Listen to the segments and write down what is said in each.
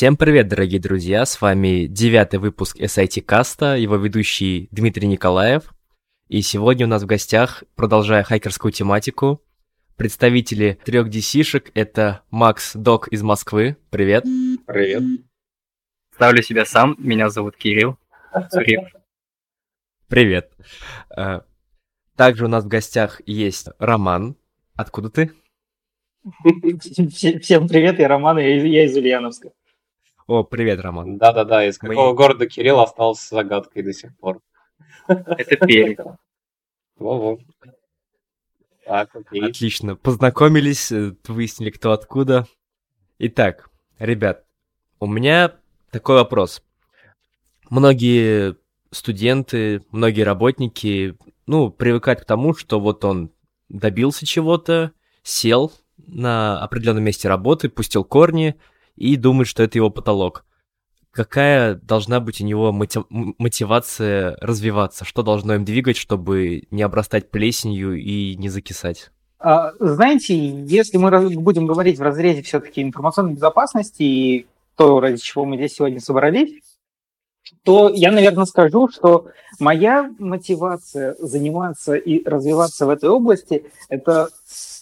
Всем привет, дорогие друзья! С вами девятый выпуск SIT Каста, его ведущий Дмитрий Николаев. И сегодня у нас в гостях, продолжая хайкерскую тематику, представители трех DC-шек. Это Макс Док из Москвы. Привет. Привет. Ставлю себя сам. Меня зовут Кирилл. Привет. Э, также у нас в гостях есть Роман. Откуда ты? Всем привет, я Роман, я из Ульяновска. О, привет, Роман. Да-да-да, из какого Мы... города Кирилл остался загадкой до сих пор. Это Пермь. Во-во. Так, окей. Отлично. Познакомились, э, выяснили, кто откуда. Итак, ребят, у меня такой вопрос. Многие студенты, многие работники, ну, привыкают к тому, что вот он добился чего-то, сел на определенном месте работы, пустил корни и думает, что это его потолок какая должна быть у него мотив... мотивация развиваться? Что должно им двигать, чтобы не обрастать плесенью и не закисать? А, знаете, если мы будем говорить в разрезе все-таки информационной безопасности и то, ради чего мы здесь сегодня собрались, то я, наверное, скажу, что моя мотивация заниматься и развиваться в этой области – это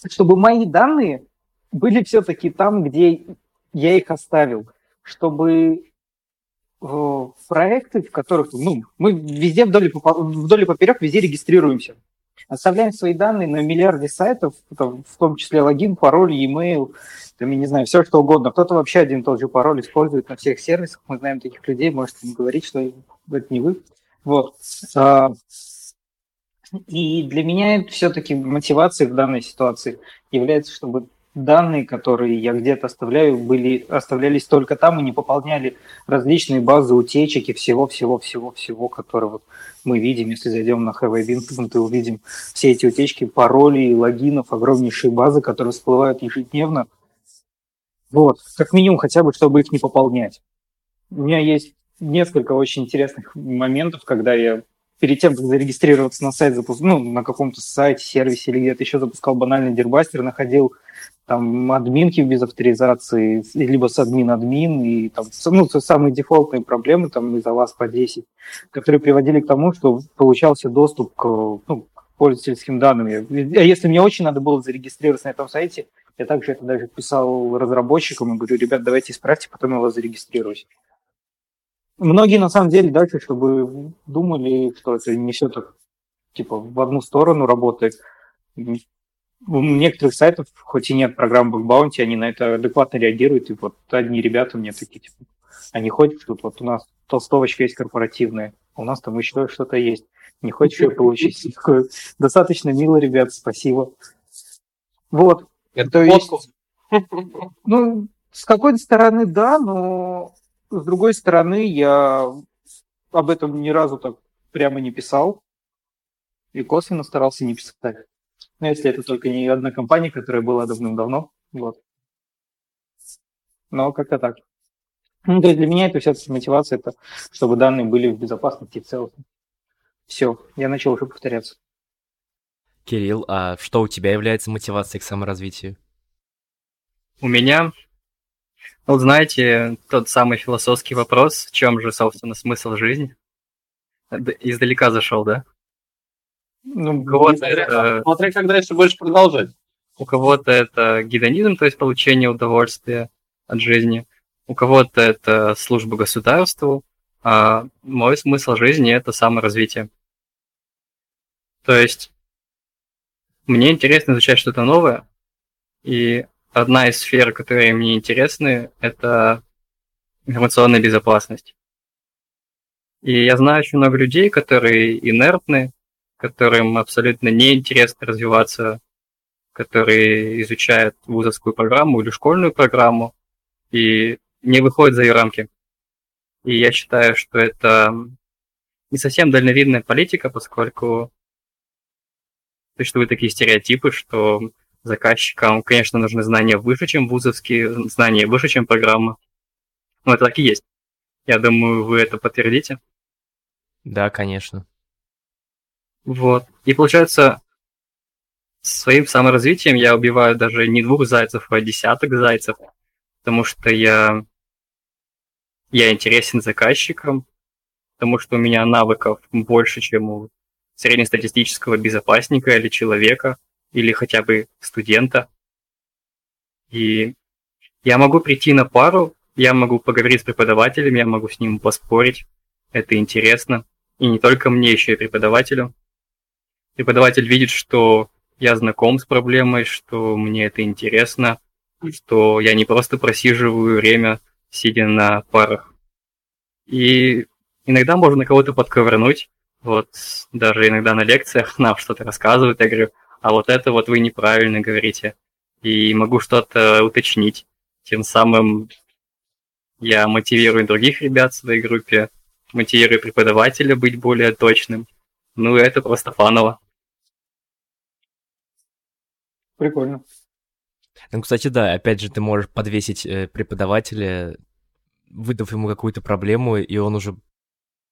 чтобы мои данные были все-таки там, где я их оставил, чтобы проекты, в которых ну, мы везде вдоль, вдоль и поперек везде регистрируемся. Оставляем свои данные на миллиарде сайтов, в том числе логин, пароль, e-mail, там, я не знаю, все что угодно. Кто-то вообще один и тот же пароль использует на всех сервисах. Мы знаем таких людей, можете им говорить, что это не вы. Вот. А, и для меня все-таки мотивацией в данной ситуации является, чтобы данные, которые я где-то оставляю, были, оставлялись только там и не пополняли различные базы утечек и всего-всего-всего-всего, которые вот мы видим, если зайдем на HiveInfo, то увидим все эти утечки паролей, логинов, огромнейшие базы, которые всплывают ежедневно. Вот, как минимум хотя бы, чтобы их не пополнять. У меня есть несколько очень интересных моментов, когда я перед тем, как зарегистрироваться на сайт, запуск... ну, на каком-то сайте, сервисе или где-то еще запускал банальный дербастер, находил там админки без авторизации, либо с админ-админ, и там, ну, самые дефолтные проблемы там из-за вас по 10, которые приводили к тому, что получался доступ к, ну, к пользовательским данным. А если мне очень надо было зарегистрироваться на этом сайте, я также это даже писал разработчикам и говорю, ребят, давайте исправьте, потом я вас зарегистрируюсь. Многие, на самом деле, дальше, чтобы думали, что это не все так, типа, в одну сторону работает. У некоторых сайтов, хоть и нет программ bug bounty, они на это адекватно реагируют. И вот одни ребята мне такие, типа, они ходят тут, вот у нас толстовочка есть корпоративная, у нас там еще что-то есть. Не хочешь ее получить? Достаточно мило, ребят, спасибо. Вот. Это То есть, ну, с какой-то стороны, да, но с другой стороны, я об этом ни разу так прямо не писал и косвенно старался не писать. Но если это только не одна компания, которая была давным-давно, вот. Но как-то так. Ну, то есть для меня это все-таки мотивация, это чтобы данные были в безопасности и целостности. Все, я начал уже повторяться. Кирилл, а что у тебя является мотивацией к саморазвитию? У меня вот знаете, тот самый философский вопрос, в чем же, собственно, смысл жизни? Издалека зашел, да? Ну, у кого-то это... Смотри, когда еще больше продолжать. У кого-то это гедонизм, то есть получение удовольствия от жизни. У кого-то это служба государству. А мой смысл жизни – это саморазвитие. То есть мне интересно изучать что-то новое, и одна из сфер, которые мне интересны, это информационная безопасность. И я знаю очень много людей, которые инертны, которым абсолютно неинтересно развиваться, которые изучают вузовскую программу или школьную программу и не выходят за ее рамки. И я считаю, что это не совсем дальновидная политика, поскольку существуют такие стереотипы, что заказчикам, конечно, нужны знания выше, чем вузовские, знания выше, чем программа. Ну, это так и есть. Я думаю, вы это подтвердите. Да, конечно. Вот. И получается, своим саморазвитием я убиваю даже не двух зайцев, а десяток зайцев. Потому что я я интересен заказчикам, потому что у меня навыков больше, чем у среднестатистического безопасника или человека, или хотя бы студента. И я могу прийти на пару, я могу поговорить с преподавателем, я могу с ним поспорить. Это интересно. И не только мне, еще и преподавателю. Преподаватель видит, что я знаком с проблемой, что мне это интересно, что я не просто просиживаю время, сидя на парах. И иногда можно кого-то подковырнуть. Вот даже иногда на лекциях нам что-то рассказывают, я говорю, а вот это вот вы неправильно говорите. И могу что-то уточнить. Тем самым я мотивирую других ребят в своей группе, мотивирую преподавателя быть более точным. Ну, это просто фаново. Прикольно. Ну, кстати, да, опять же, ты можешь подвесить э, преподавателя, выдав ему какую-то проблему, и он уже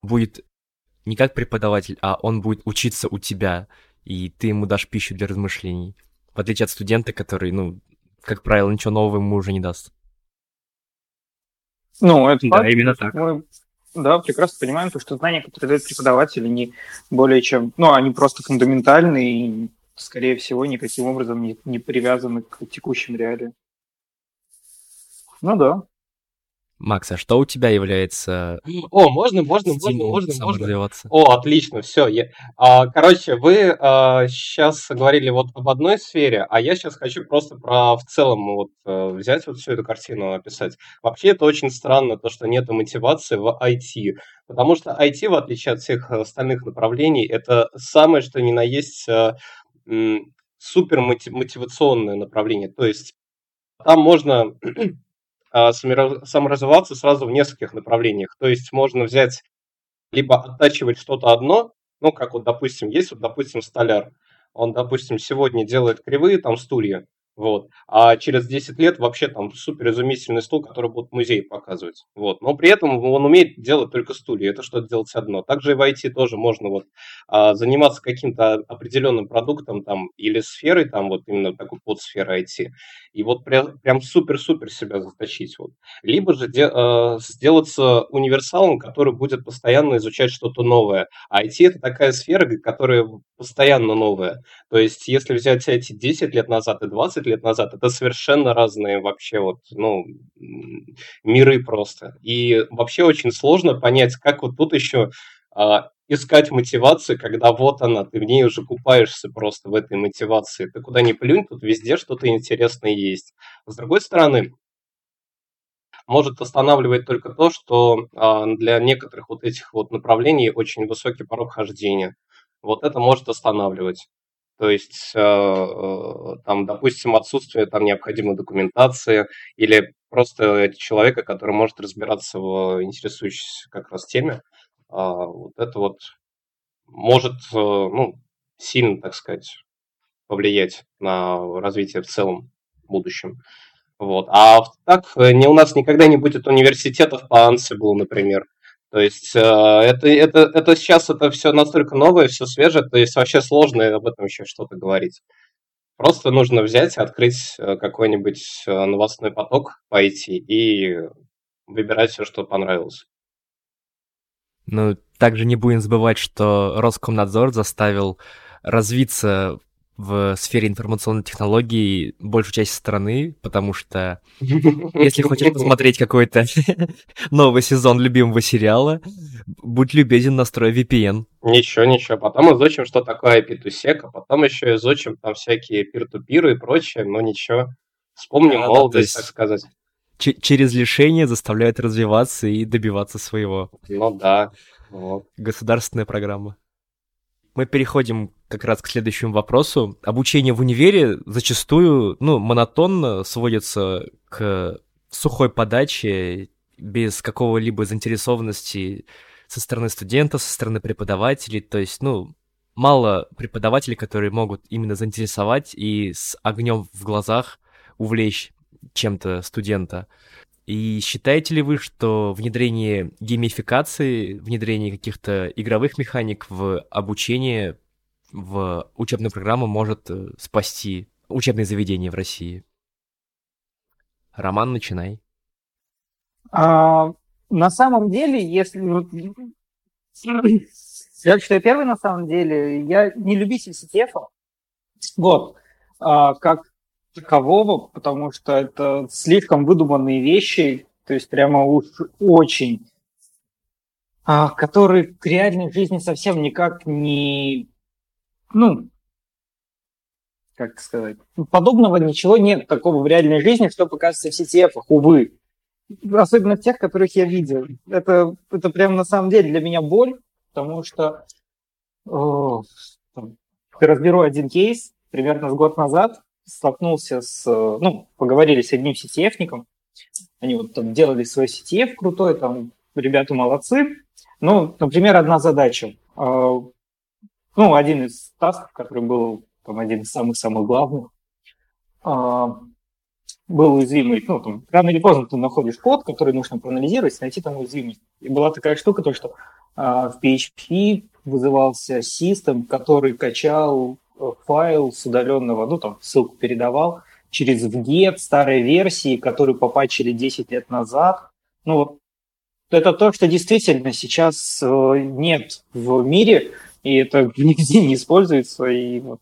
будет не как преподаватель, а он будет учиться у тебя, и ты ему дашь пищу для размышлений. В отличие от студента, который, ну, как правило, ничего нового ему уже не даст. Ну, это да, факт. именно так. Мы, да, прекрасно понимаем, то, что знания, которые дают преподаватели, не более чем, ну, они просто фундаментальные и, скорее всего, никаким образом не, не привязаны к текущим реалиям. Ну да. Макс, а что у тебя является... О, можно, можно, можно, можно, можно. О, отлично, все. Я... А, короче, вы а, сейчас говорили вот об одной сфере, а я сейчас хочу просто про в целом вот а, взять вот всю эту картину описать. Вообще это очень странно, то, что нет мотивации в IT, потому что IT, в отличие от всех остальных направлений, это самое, что ни на есть а, супер мотивационное направление. То есть там можно саморазвиваться сразу в нескольких направлениях. То есть можно взять, либо оттачивать что-то одно, ну, как вот, допустим, есть вот, допустим, столяр. Он, допустим, сегодня делает кривые там стулья, вот. А через 10 лет вообще там супер изумительный стул, который будут музей показывать. Вот. Но при этом он умеет делать только стулья. Это что-то делать одно. Также и в IT тоже можно вот а, заниматься каким-то определенным продуктом там или сферой, там вот именно такой подсферой IT. И вот прям, прям супер-супер себя заточить. Вот. Либо же де, а, сделаться универсалом, который будет постоянно изучать что-то новое. А IT это такая сфера, которая постоянно новая. То есть если взять IT 10 лет назад и 20 лет назад, это совершенно разные вообще вот, ну, миры просто. И вообще очень сложно понять, как вот тут еще а, искать мотивацию, когда вот она, ты в ней уже купаешься просто в этой мотивации. Ты куда ни плюнь, тут везде что-то интересное есть. С другой стороны, может останавливать только то, что а, для некоторых вот этих вот направлений очень высокий порог хождения. Вот это может останавливать. То есть, э, э, там, допустим, отсутствие там необходимой документации или просто человека, который может разбираться в интересующейся как раз теме, а, вот это вот может, э, ну, сильно, так сказать, повлиять на развитие в целом в будущем. Вот. А так, не, у нас никогда не будет университетов по Ansible, например. То есть э, это, это, это сейчас это все настолько новое, все свежее, то есть вообще сложно об этом еще что-то говорить. Просто нужно взять, открыть э, какой-нибудь э, новостной поток, пойти и выбирать все, что понравилось. Ну, также не будем забывать, что Роскомнадзор заставил развиться в сфере информационной технологий большую часть страны, потому что если хочешь посмотреть какой-то новый сезон любимого сериала, будь любезен, настрой VPN. Ничего, ничего. Потом изучим, что такое IP2SEC, а потом еще изучим там всякие пир-ту-пиры и прочее, но ничего. Вспомним а, молодость, так сказать. через лишение заставляют развиваться и добиваться своего. Ну да. Вот. Государственная программа. Мы переходим как раз к следующему вопросу. Обучение в универе зачастую, ну, монотонно сводится к сухой подаче, без какого-либо заинтересованности со стороны студентов, со стороны преподавателей. То есть, ну, мало преподавателей, которые могут именно заинтересовать и с огнем в глазах увлечь чем-то студента. И считаете ли вы, что внедрение геймификации, внедрение каких-то игровых механик в обучение в учебную программу может э, спасти учебные заведения в России? Роман, начинай. А, на самом деле, если... Я считаю, первый на самом деле, я не любитель CTF. Вот. А, как такового, потому что это слишком выдуманные вещи, то есть прямо уж очень, а, которые к реальной жизни совсем никак не, ну, как сказать, подобного ничего нет такого в реальной жизни, что показывается в CTF, увы. Особенно в тех, которых я видел. Это, это прям на самом деле для меня боль, потому что о, там, разберу один кейс примерно с год назад столкнулся с, ну, поговорили с одним CTF-ником, они вот там делали свой CTF крутой, там ребята молодцы. Ну, например, одна задача. А, ну, один из тасков, который был там один из самых-самых главных, а, был уязвимый. Ну, там, рано или поздно ты находишь код, который нужно проанализировать, найти там уязвимость. И была такая штука, то, что в PHP вызывался систем, который качал э, файл с удаленного, ну, там, ссылку передавал, через вгет старой версии, которую попачили 10 лет назад. Ну, это то, что действительно сейчас э, нет в мире, и это нигде не используется, и вот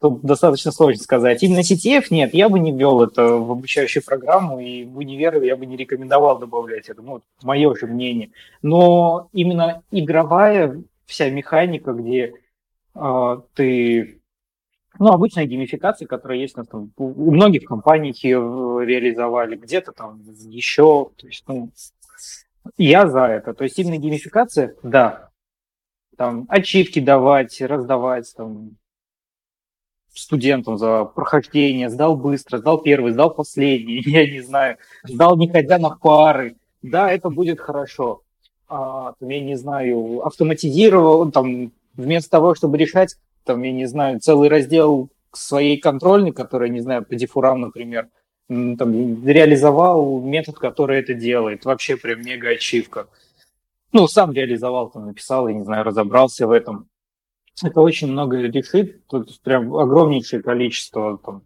Тут достаточно сложно сказать. Именно CTF нет, я бы не ввел это в обучающую программу, и в универы я бы не рекомендовал добавлять это. Ну, мое же мнение. Но именно игровая вся механика, где ты... Ну, обычная геймификация, которая есть там, у многих компаний ее реализовали, где-то там еще. То есть, ну, я за это. То есть именно геймификация, да. Там ачивки давать, раздавать, там, студентом за прохождение, сдал быстро, сдал первый, сдал последний, я не знаю, сдал не ходя на пары, да, это будет хорошо. А, там, я не знаю, автоматизировал, там, вместо того, чтобы решать, там, я не знаю, целый раздел своей контрольной, которая, не знаю, по дифурам, например, там, реализовал метод, который это делает. Вообще прям мега ачивка. Ну, сам реализовал, там, написал, я не знаю, разобрался в этом это очень много решит. Тут прям огромнейшее количество там,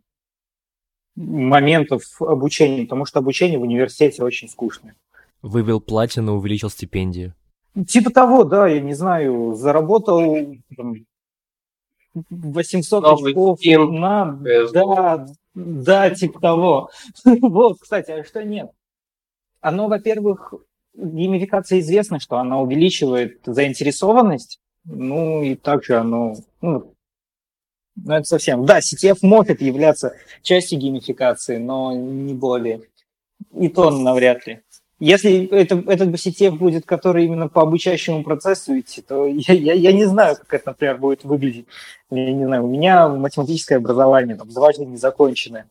моментов обучения, потому что обучение в университете очень скучное. Вывел платину, увеличил стипендию. Типа того, да, я не знаю, заработал там, 800 Новый очков фильм. на... Да, да, типа того. вот, кстати, а что нет? Оно, во-первых, геймификация известно, что она увеличивает заинтересованность ну и также оно, ну, ну это совсем, да, CTF может являться частью геймификации, но не более. И то навряд ли. Если это, этот CTF будет, который именно по обучающему процессу идти, то я, я, я не знаю, как это, например, будет выглядеть. Я не знаю, у меня математическое образование там дважды незаконченное.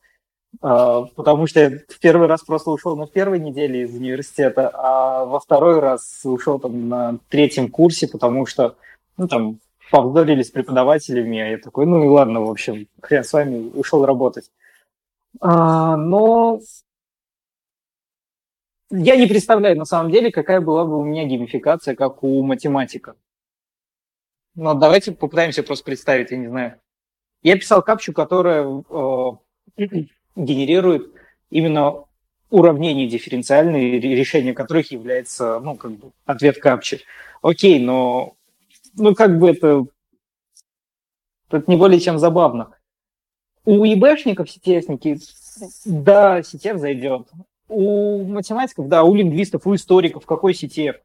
Uh, потому что я в первый раз просто ушел на первой неделе из университета, а во второй раз ушел там на третьем курсе, потому что ну, там, повздорили с преподавателями, а я такой, ну и ладно, в общем, хрен с вами, ушел работать. А, но я не представляю, на самом деле, какая была бы у меня геймификация, как у математика. Но давайте попытаемся просто представить, я не знаю. Я писал капчу, которая э, генерирует именно уравнения дифференциальные, решение которых является, ну, как бы, ответ капчи. Окей, но ну, как бы это, это не более чем забавно. У ИБшников сетевники, да, сетев зайдет. У математиков, да, у лингвистов, у историков какой сетев?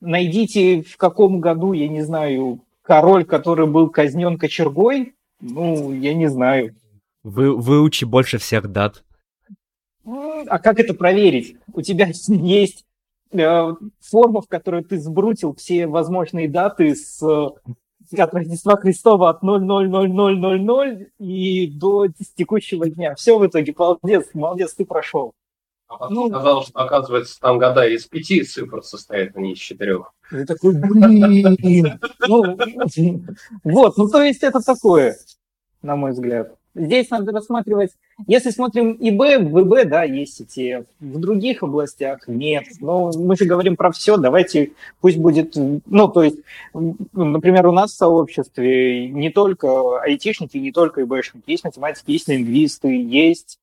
Найдите в каком году, я не знаю, король, который был казнен кочергой, ну, я не знаю. Вы, выучи больше всех дат. А как это проверить? У тебя есть Э, форма, в которой ты сбрутил все возможные даты с от Рождества Христова от 000000 и до текущего дня. Все в итоге, молодец, молодец, ты прошел. А потом ну, сказал, что, оказывается, там года из пяти цифр состоят, а не из четырех. Ты такой, блин. Ну, вот, ну то есть это такое, на мой взгляд. Здесь надо рассматривать, если смотрим ИБ, в ИБ, да, есть эти, в других областях нет. Но мы же говорим про все, давайте, пусть будет, ну, то есть, например, у нас в сообществе не только айтишники, не только ИБшники, есть математики, есть лингвисты, есть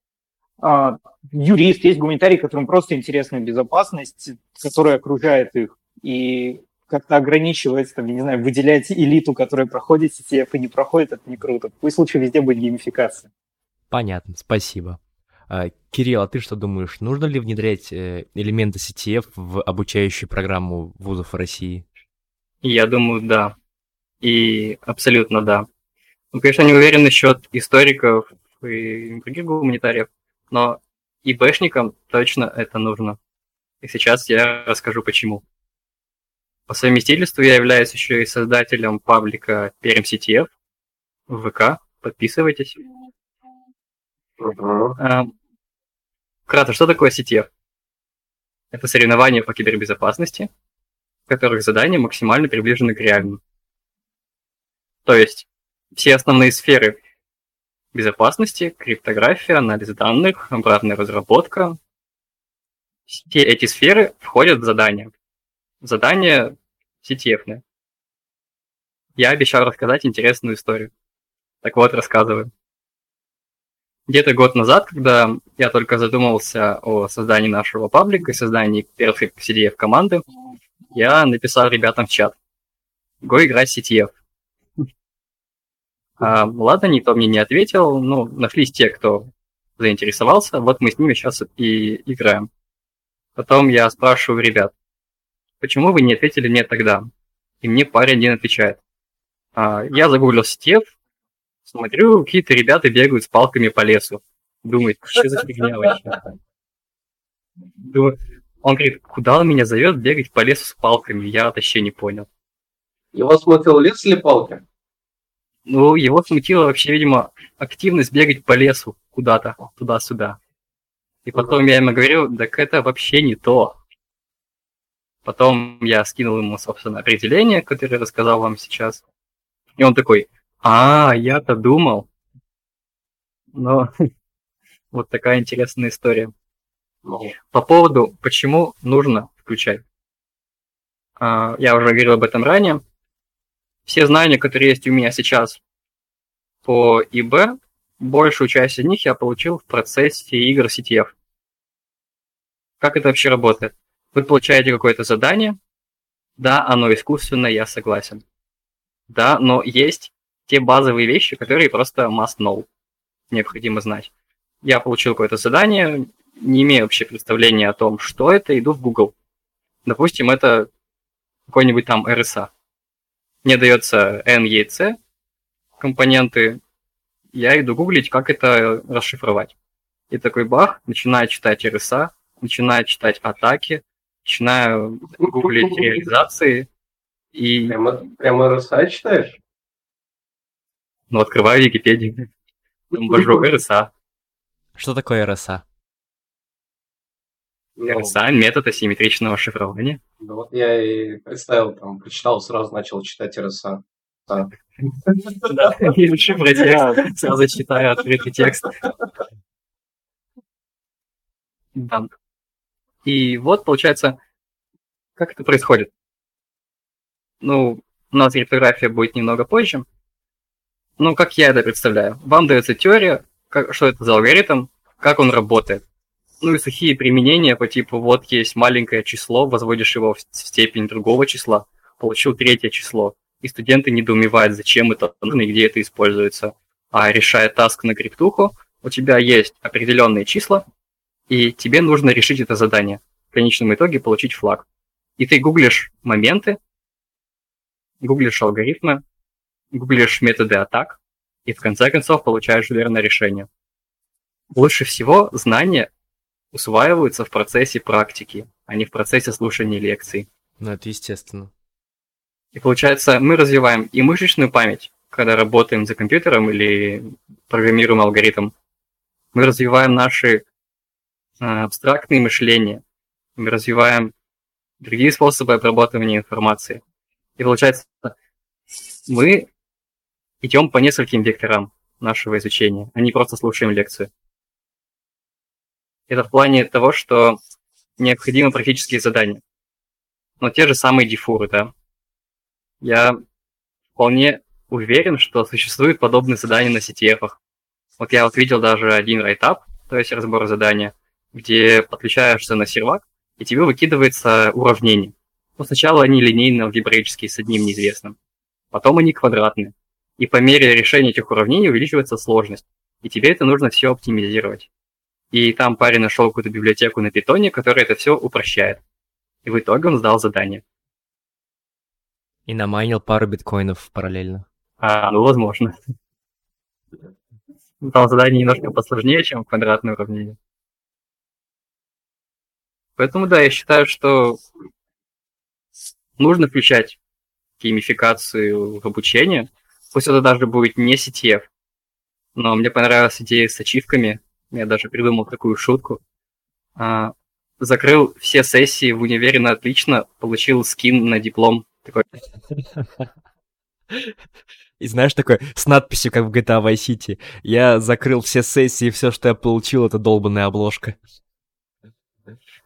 юрист, есть гуманитарий, которым просто интересна безопасность, которая окружает их. И как-то ограничивается, там, я не знаю, выделять элиту, которая проходит CTF и не проходит, это не круто. Пусть лучше везде будет геймификация. Понятно, спасибо. А, Кирилл, а ты что думаешь, нужно ли внедрять э, элементы CTF в обучающую программу вузов России? Я думаю, да. И абсолютно да. Ну, конечно, не уверен насчет историков и других гуманитариев, но и бэшникам точно это нужно. И сейчас я расскажу почему. По совместительству я являюсь еще и создателем паблика Перм CTF в ВК. Подписывайтесь. А, кратко, что такое CTF? Это соревнования по кибербезопасности, в которых задания максимально приближены к реальным. То есть все основные сферы безопасности, криптография, анализ данных, обратная разработка, все эти сферы входят в задания задание CTF. Я обещал рассказать интересную историю. Так вот, рассказываю. Где-то год назад, когда я только задумался о создании нашего паблика и создании первой CDF команды, я написал ребятам в чат. Го играть CTF. А, ладно, никто мне не ответил, ну, нашлись те, кто заинтересовался, вот мы с ними сейчас и играем. Потом я спрашиваю ребят, почему вы не ответили мне тогда? И мне парень один отвечает. А, я загуглил Стев, смотрю, какие-то ребята бегают с палками по лесу. Думает, что за фигня вообще? Думаю, он говорит, куда он меня зовет бегать по лесу с палками? Я вообще не понял. Его смутил лес или палки? Ну, его смутила вообще, видимо, активность бегать по лесу куда-то, туда-сюда. И потом я ему говорю, так это вообще не то. Потом я скинул ему, собственно, определение, которое рассказал вам сейчас. И он такой, а, я-то думал. Но вот такая интересная история. По поводу, почему нужно включать. А, я уже говорил об этом ранее. Все знания, которые есть у меня сейчас по ИБ, большую часть из них я получил в процессе игр CTF. Как это вообще работает? Вы получаете какое-то задание. Да, оно искусственное, я согласен. Да, но есть те базовые вещи, которые просто must know. Необходимо знать. Я получил какое-то задание, не имею вообще представления о том, что это, иду в Google. Допустим, это какой-нибудь там RSA. Мне дается NEC, компоненты, я иду гуглить, как это расшифровать. И такой бах, начинаю читать RSA, начинаю читать атаки, начинаю гуглить реализации. И... Прямо, прямо RSA читаешь? Ну, открываю Википедию. Там ввожу RSA. Что такое RSA? RSA — метод асимметричного шифрования. Ну вот я и представил, там, прочитал, сразу начал читать RSA. Да, текст, сразу читаю открытый текст. Да. И вот, получается, как это происходит? Ну, у нас криптография будет немного позже. Ну, как я это представляю? Вам дается теория, как, что это за алгоритм, как он работает. Ну и сухие применения по типу, вот есть маленькое число, возводишь его в степень другого числа, получил третье число. И студенты недоумевают, зачем это нужно и где это используется. А решая таск на криптуху, у тебя есть определенные числа, и тебе нужно решить это задание. В конечном итоге получить флаг. И ты гуглишь моменты, гуглишь алгоритмы, гуглишь методы атак, и в конце концов получаешь верное решение. Лучше всего знания усваиваются в процессе практики, а не в процессе слушания лекций. Ну, это естественно. И получается, мы развиваем и мышечную память, когда работаем за компьютером или программируем алгоритм. Мы развиваем наши а, абстрактное мышление, мы развиваем другие способы обрабатывания информации. И получается, мы идем по нескольким векторам нашего изучения, а не просто слушаем лекцию. Это в плане того, что необходимы практические задания. Но те же самые дифуры, да. Я вполне уверен, что существуют подобные задания на CTF. Вот я вот видел даже один райтап, то есть разбор задания, где подключаешься на сервак, и тебе выкидывается уравнение. Но сначала они линейные, алгебраические с одним неизвестным. Потом они квадратные. И по мере решения этих уравнений увеличивается сложность. И тебе это нужно все оптимизировать. И там парень нашел какую-то библиотеку на питоне, которая это все упрощает. И в итоге он сдал задание. И намайнил пару биткоинов параллельно. А, ну, возможно. Там задание немножко посложнее, чем квадратное уравнение. Поэтому, да, я считаю, что нужно включать геймификацию в обучение. Пусть это даже будет не CTF. Но мне понравилась идея с ачивками. Я даже придумал такую шутку. А, закрыл все сессии в универе на отлично, получил скин на диплом. Такой. И знаешь, такой с надписью, как в GTA Vice City. Я закрыл все сессии, все, что я получил, это долбанная обложка.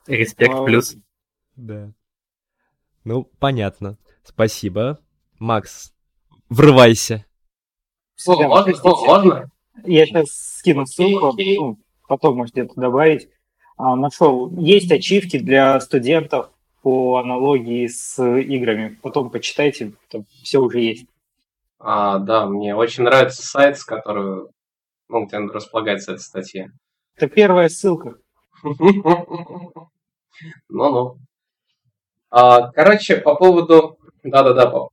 Респект плюс. Да. Ну, понятно. Спасибо. Макс, врывайся. О, можно? О, можно? Я сейчас скину ссылку, ну, потом можете это добавить. А, нашел. Есть ачивки для студентов по аналогии с играми. Потом почитайте, там все уже есть. А, да, мне очень нравится сайт, с которого, ну, где располагается эта статья. Это первая ссылка. Ну-ну. А, короче, по поводу... Да-да-да,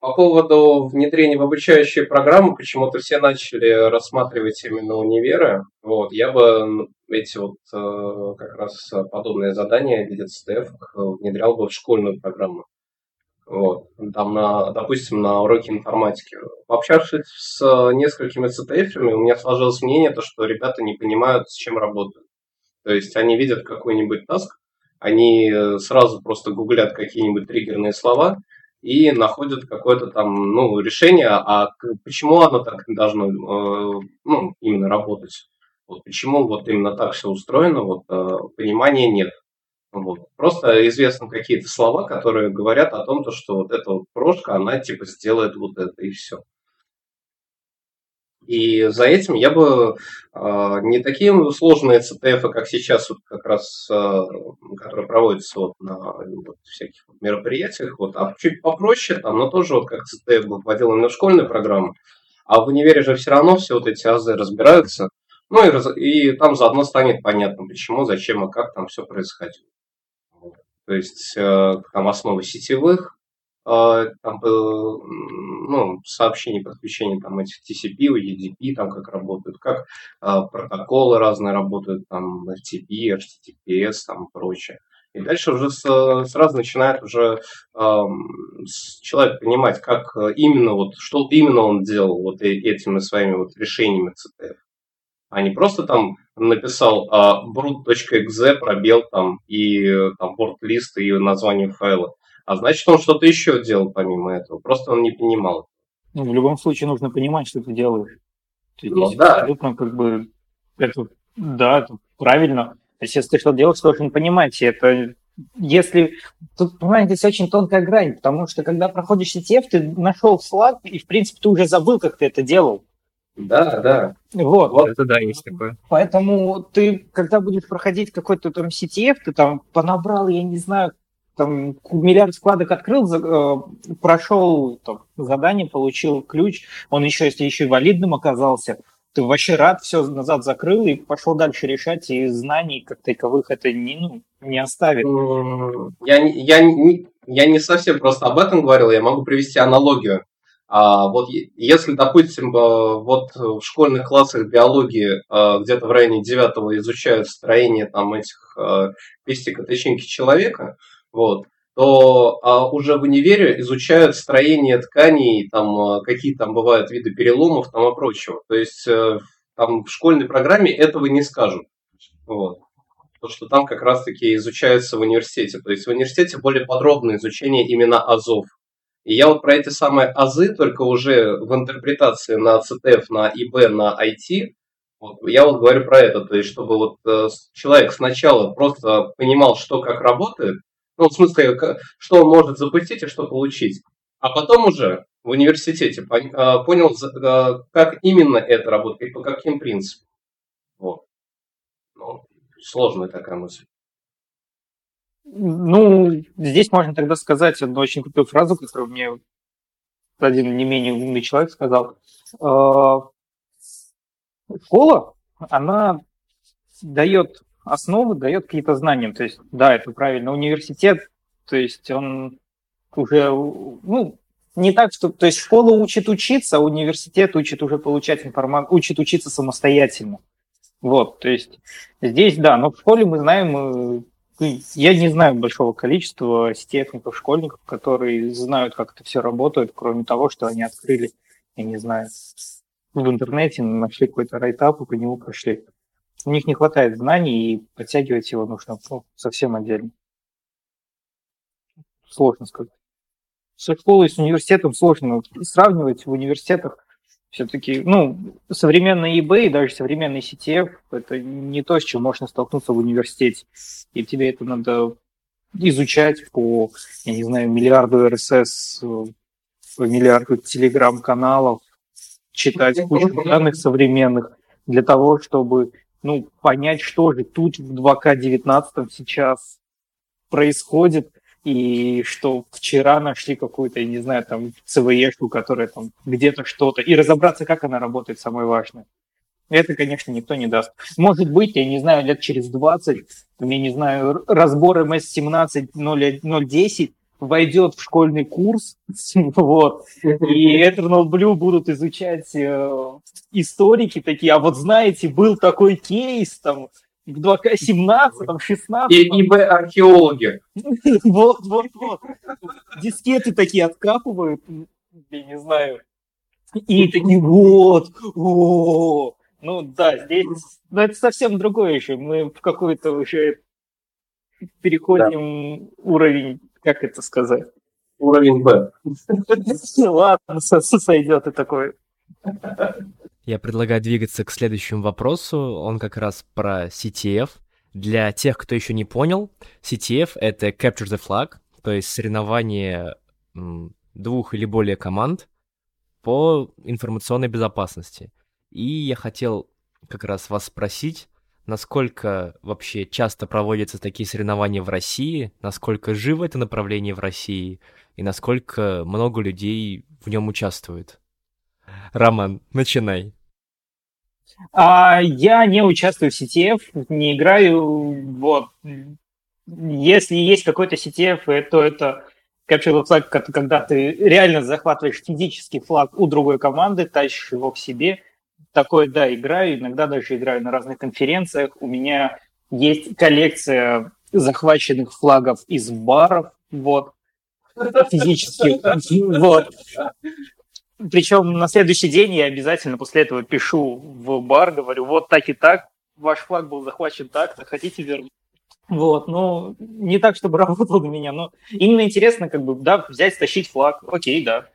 по, по поводу внедрения в обучающие программы, почему-то все начали рассматривать именно универы. Вот, я бы эти вот э, как раз подобные задания в виде CTF внедрял бы в школьную программу. Вот, там, на, допустим, на уроке информатики. Пообщавшись с несколькими CTF, у меня сложилось мнение, то, что ребята не понимают, с чем работают. То есть они видят какой-нибудь таск, они э, сразу просто гуглят какие-нибудь триггерные слова и находят какое-то там ну, решение, а почему оно так должно э, ну, именно работать. Вот почему вот именно так все устроено, вот э, понимания нет. Вот. Просто известны какие-то слова, которые говорят о том, что вот эта вот прошка, она типа сделает вот это и все. И за этим я бы э, не такие сложные CTF, как сейчас, вот как раз, э, которые проводятся вот на вот, всяких мероприятиях, вот, а чуть попроще, там, но тоже вот как CTF был вводил именно в школьную программу, а в универе же все равно все вот эти азы разбираются, ну и, раз, и там заодно станет понятно, почему, зачем и как там все происходит. То есть э, там основы сетевых, а, там, ну, сообщений подключения там этих TCP, UDP, там как работают, как а, протоколы разные работают, там FTP, HTTPS, там прочее. И дальше уже с, сразу начинает уже э, человек понимать, как именно вот, что именно он делал вот этими своими вот решениями CTF. А не просто там написал э, brut.exe, пробел там и там борт-лист и название файла. А значит, он что-то еще делал помимо этого. Просто он не понимал. Ну, в любом случае нужно понимать, что ты делаешь. Ты ну, да. Абсолютно как бы это, да, это правильно. То есть, если ты что-то делаешь, ты должен понимать. Это если... Тут, понимаете, здесь очень тонкая грань, потому что когда проходишь CTF, ты нашел флаг, и, в принципе, ты уже забыл, как ты это делал. Да, да. Вот. вот. Это да, есть такое. Поэтому ты, когда будешь проходить какой-то там CTF, ты там понабрал, я не знаю, там миллиард вкладок открыл, э, прошел там, задание, получил ключ, он еще, если еще и валидным оказался, ты вообще рад, все назад закрыл и пошел дальше решать, и знаний как таковых это не, ну, не оставит. Я, я, я не совсем просто об этом говорил, я могу привести аналогию. А вот если, допустим, э, вот в школьных классах биологии э, где-то в районе девятого изучают строение там этих пестика тычинки человека, вот, то а, уже в универе изучают строение тканей, там, а, какие там бывают виды переломов там, и прочего. То есть а, там в школьной программе этого не скажут. Вот. То, что там как раз-таки изучается в университете. То есть в университете более подробное изучение именно азов. И я вот про эти самые азы, только уже в интерпретации на CTF, на ИБ, на IT, вот, я вот говорю про это, то есть чтобы вот э, человек сначала просто понимал, что как работает, ну, в смысле, что он может запустить и что получить. А потом уже в университете а, понял, как именно это работает и по каким принципам. Вот. сложная такая мысль. Ну, здесь можно тогда сказать одну очень крутую фразу, которую мне один не менее умный человек сказал. Э, школа, она дает основы, дает какие-то знания. То есть, да, это правильно. Университет, то есть он уже, ну, не так, что... То есть школа учит учиться, а университет учит уже получать информацию, учит учиться самостоятельно. Вот, то есть здесь, да, но в школе мы знаем, э, я не знаю большого количества техников, школьников, которые знают, как это все работает, кроме того, что они открыли, я не знаю, в интернете, нашли какой-то райтап и по нему прошли. У них не хватает знаний, и подтягивать его нужно ну, совсем отдельно. Сложно сказать. Со школой, с университетом сложно сравнивать. В университетах все-таки, ну, современный eBay, даже современный CTF, это не то, с чем можно столкнуться в университете. И тебе это надо изучать по, я не знаю, миллиарду RSS, по миллиарду телеграм-каналов, читать кучу данных современных для того, чтобы ну, понять, что же тут в 2К19 сейчас происходит, и что вчера нашли какую-то, я не знаю, там, ЦВЕшку, которая там где-то что-то, и разобраться, как она работает, самое важное. Это, конечно, никто не даст. Может быть, я не знаю, лет через 20, я не знаю, разбор МС-17 010 войдет в школьный курс, вот, и Eternal Blue будут изучать э, историки такие, а вот знаете, был такой кейс, там, в 2К17, там, 16. И, и археологи. Вот, вот, вот. Дискеты такие откапывают, я не знаю. И такие, вот, о, ну да, здесь, но это совсем другое еще. Мы в какой-то уже переходим уровень, как это сказать? Уровень Б. Ладно, сойдет и такой. Я предлагаю двигаться к следующему вопросу. Он как раз про CTF. Для тех, кто еще не понял, CTF — это Capture the Flag, то есть соревнование двух или более команд по информационной безопасности. И я хотел как раз вас спросить, насколько вообще часто проводятся такие соревнования в России, насколько живо это направление в России и насколько много людей в нем участвует. Роман, начинай. А, я не участвую в CTF, не играю. Вот. Если есть какой-то CTF, то это Capture the Flag, когда ты реально захватываешь физический флаг у другой команды, тащишь его к себе. Такое, да, играю. Иногда даже играю на разных конференциях. У меня есть коллекция захваченных флагов из баров. Вот физически. Вот. Причем на следующий день я обязательно после этого пишу в бар, говорю, вот так и так, ваш флаг был захвачен так-то, хотите вернуть? Вот, ну, не так, чтобы работал на меня, но именно интересно, как бы, да, взять, стащить флаг, окей, да.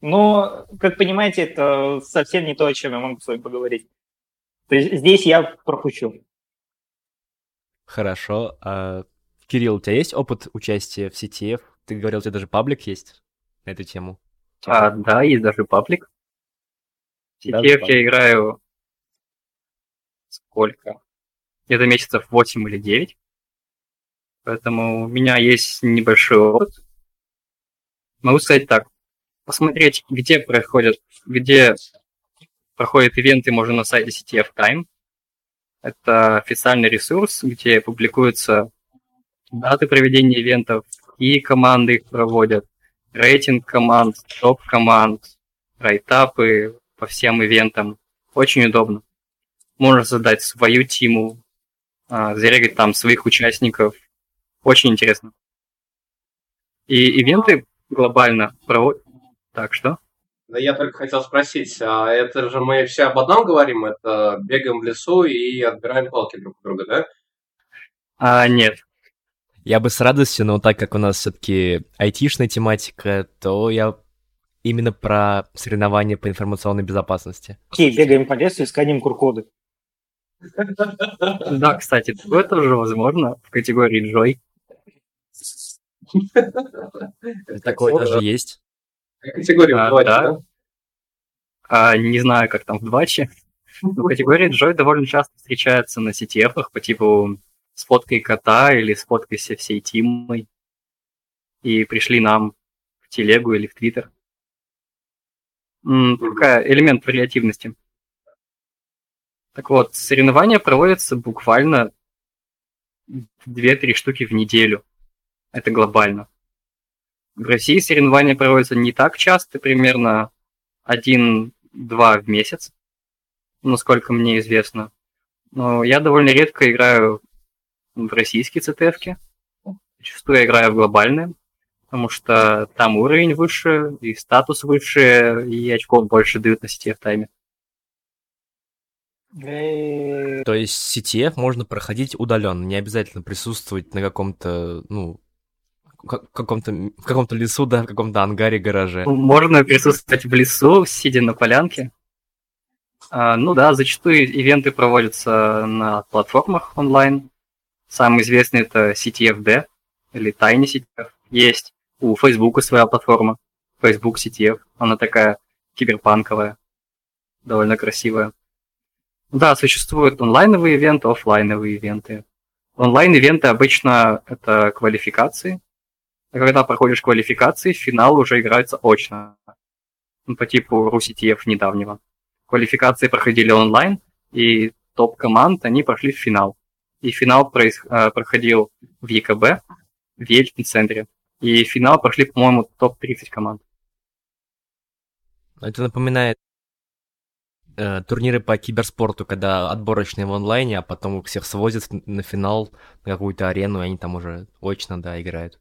Но, как понимаете, это совсем не то, о чем я могу с вами поговорить. То есть здесь я пропущу. Хорошо. А, Кирилл, у тебя есть опыт участия в CTF? Ты говорил, у тебя даже паблик есть на эту тему. А, да, есть даже паблик. В CTF я играю сколько? Где-то месяцев 8 или 9. Поэтому у меня есть небольшой опыт. Могу сказать так. Посмотреть, где проходят, где проходят ивенты, можно на сайте CTF Time. Это официальный ресурс, где публикуются даты проведения ивентов, и команды их проводят, рейтинг команд, топ команд, райтапы по всем ивентам. Очень удобно. Можно создать свою тиму, а, зарегать там своих участников. Очень интересно. И ивенты глобально. Так, что? Да я только хотел спросить, а это же мы все об одном говорим? Это бегаем в лесу и отбираем палки друг у друга, да? А, нет. Я бы с радостью, но так как у нас все-таки айтишная тематика, то я именно про соревнования по информационной безопасности. Окей, бегаем по лесу и сканим куркоды. Да, кстати, такое тоже возможно в категории Joy. Такое даже есть. Категория а, да. А, не знаю, как там в 2 Ну, категория Joy довольно часто встречается на CTF по типу с фоткой кота или с фоткой всей тимой. И пришли нам в телегу или в твиттер. Такая элемент вариативности. Так вот, соревнования проводятся буквально 2-3 штуки в неделю. Это глобально. В России соревнования проводятся не так часто, примерно 1-2 в месяц, насколько мне известно. Но я довольно редко играю в российские CTF. Зачастую я играю в глобальные, потому что там уровень выше, и статус выше, и очков больше дают на CTF тайме. То есть CTF можно проходить удаленно, не обязательно присутствовать на каком-то, ну, каком-то, в каком-то лесу, да, в каком-то ангаре, гараже. Можно присутствовать в лесу, сидя на полянке. А, ну да, зачастую ивенты проводятся на платформах онлайн. Самый известный это CTFD или Tiny CTF. Есть у Facebook своя платформа, Facebook CTF. Она такая киберпанковая, довольно красивая. Да, существуют онлайновые ивенты, офлайновые ивенты. Онлайн-ивенты обычно это квалификации. А когда проходишь квалификации, финал уже играется очно. Ну, по типу RusCTF недавнего. Квалификации проходили онлайн, и топ-команд, они прошли в финал. И финал проис... Э, проходил в ЕКБ, в Ельцин-центре. И финал прошли, по-моему, топ-30 команд. Это напоминает э, турниры по киберспорту, когда отборочные в онлайне, а потом всех свозят на финал, на какую-то арену, и они там уже очно, да, играют.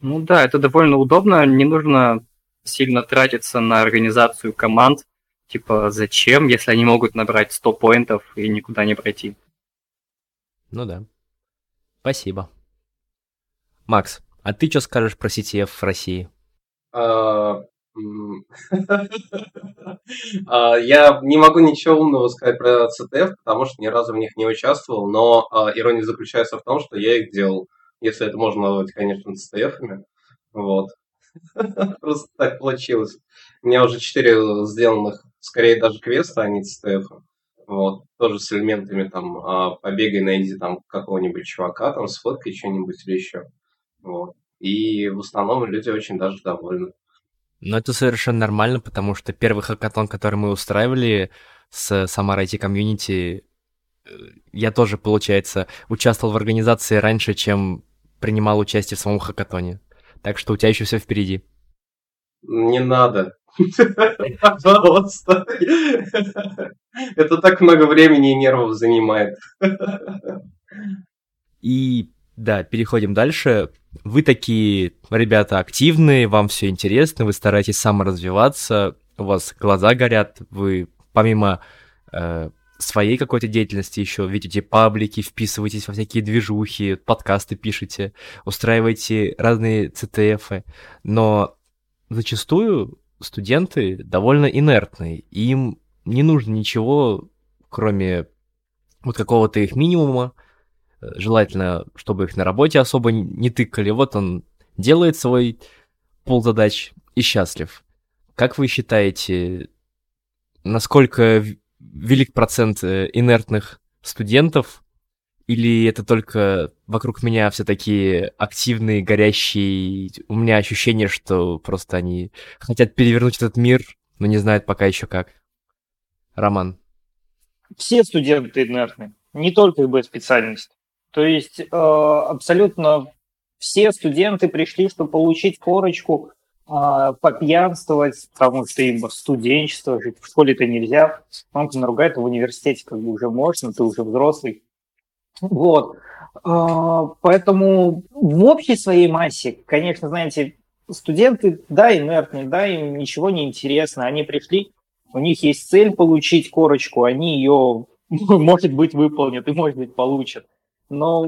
Ну да, это довольно удобно, не нужно сильно тратиться на организацию команд, типа зачем, если они могут набрать 100 поинтов и никуда не пройти. Ну да. Спасибо. Макс, а ты что скажешь про CTF в России? А, А, я не могу ничего умного сказать про CTF, потому что ни разу в них не участвовал, но а, ирония заключается в том, что я их делал, если это можно назвать, конечно, CTF-ами. Вот. Просто так получилось. У меня уже четыре сделанных, скорее даже квеста, а не CTF. Вот. Тоже с элементами там а, побегай, найди там какого-нибудь чувака, там сфоткай что-нибудь или еще. Вот. И в основном люди очень даже довольны. Но это совершенно нормально, потому что первый хакатон, который мы устраивали с Самара IT комьюнити, э, я тоже, получается, участвовал в организации раньше, чем принимал участие в самом хакатоне. Так что у тебя еще все впереди. Не надо. Пожалуйста. Это так много времени и нервов занимает. И да, переходим дальше. Вы такие ребята активные, вам все интересно, вы стараетесь саморазвиваться, у вас глаза горят, вы помимо э, своей какой-то деятельности еще видите паблики, вписываетесь во всякие движухи, подкасты пишете, устраиваете разные CTF, но зачастую студенты довольно инертные, им не нужно ничего, кроме вот какого-то их минимума, желательно, чтобы их на работе особо не тыкали. Вот он делает свой пол задач и счастлив. Как вы считаете, насколько велик процент э, инертных студентов, или это только вокруг меня все такие активные, горящие? У меня ощущение, что просто они хотят перевернуть этот мир, но не знают пока еще как. Роман. Все студенты инертны, не только ИБ специальность. То есть э, абсолютно все студенты пришли, чтобы получить корочку, попьянствовать, потому что им студенчество, жить в школе-то нельзя. Мамка наругает, а в университете как бы уже можно, ты уже взрослый. Вот. Э, поэтому в общей своей массе, конечно, знаете, студенты, да, инертные, да, им ничего не интересно. Они пришли, у них есть цель получить корочку, они ее, может быть, выполнят и, может быть, получат. Но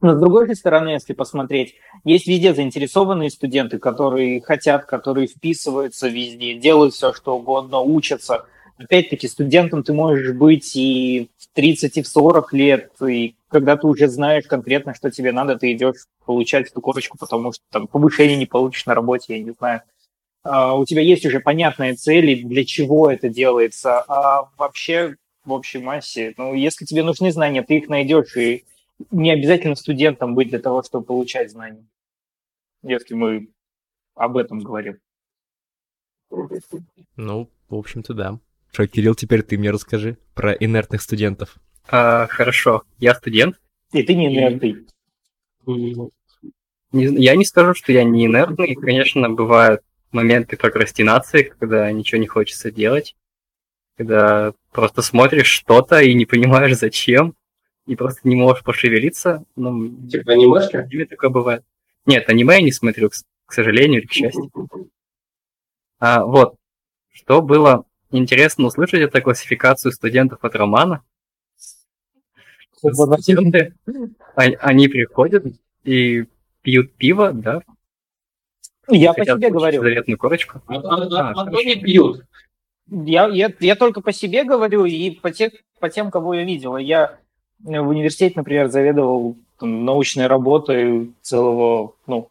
но с другой стороны, если посмотреть, есть везде заинтересованные студенты, которые хотят, которые вписываются везде, делают все, что угодно, учатся. Опять-таки, студентом ты можешь быть и в 30, и в 40 лет, и когда ты уже знаешь конкретно, что тебе надо, ты идешь получать эту корочку, потому что там повышение не получишь на работе, я не знаю. а, у тебя есть уже понятные цели, для чего это делается, а вообще в общей массе, ну, если тебе нужны знания, ты их найдешь, и не обязательно студентом быть для того, чтобы получать знания, если мы об этом говорим. Ну, в общем-то, да. Что, Кирилл, теперь ты мне расскажи про инертных студентов. А, хорошо, я студент. И ты не инертный. Я не скажу, что я не инертный. Конечно, бывают моменты прокрастинации, когда ничего не хочется делать, когда просто смотришь что-то и не понимаешь зачем, и просто не можешь пошевелиться. Ну, типа анимешки? такое бывает. Нет, аниме я не смотрю, к сожалению или к счастью. А, вот, что было интересно услышать, это классификацию студентов от романа. Студенты, они приходят и пьют пиво, да? Я по себе говорю. Заветную корочку. А, а, а, а не пьют. Я, я, я только по себе говорю и по, тех, по тем, кого я видел. Я в университете, например, заведовал там, научной работой целого, ну,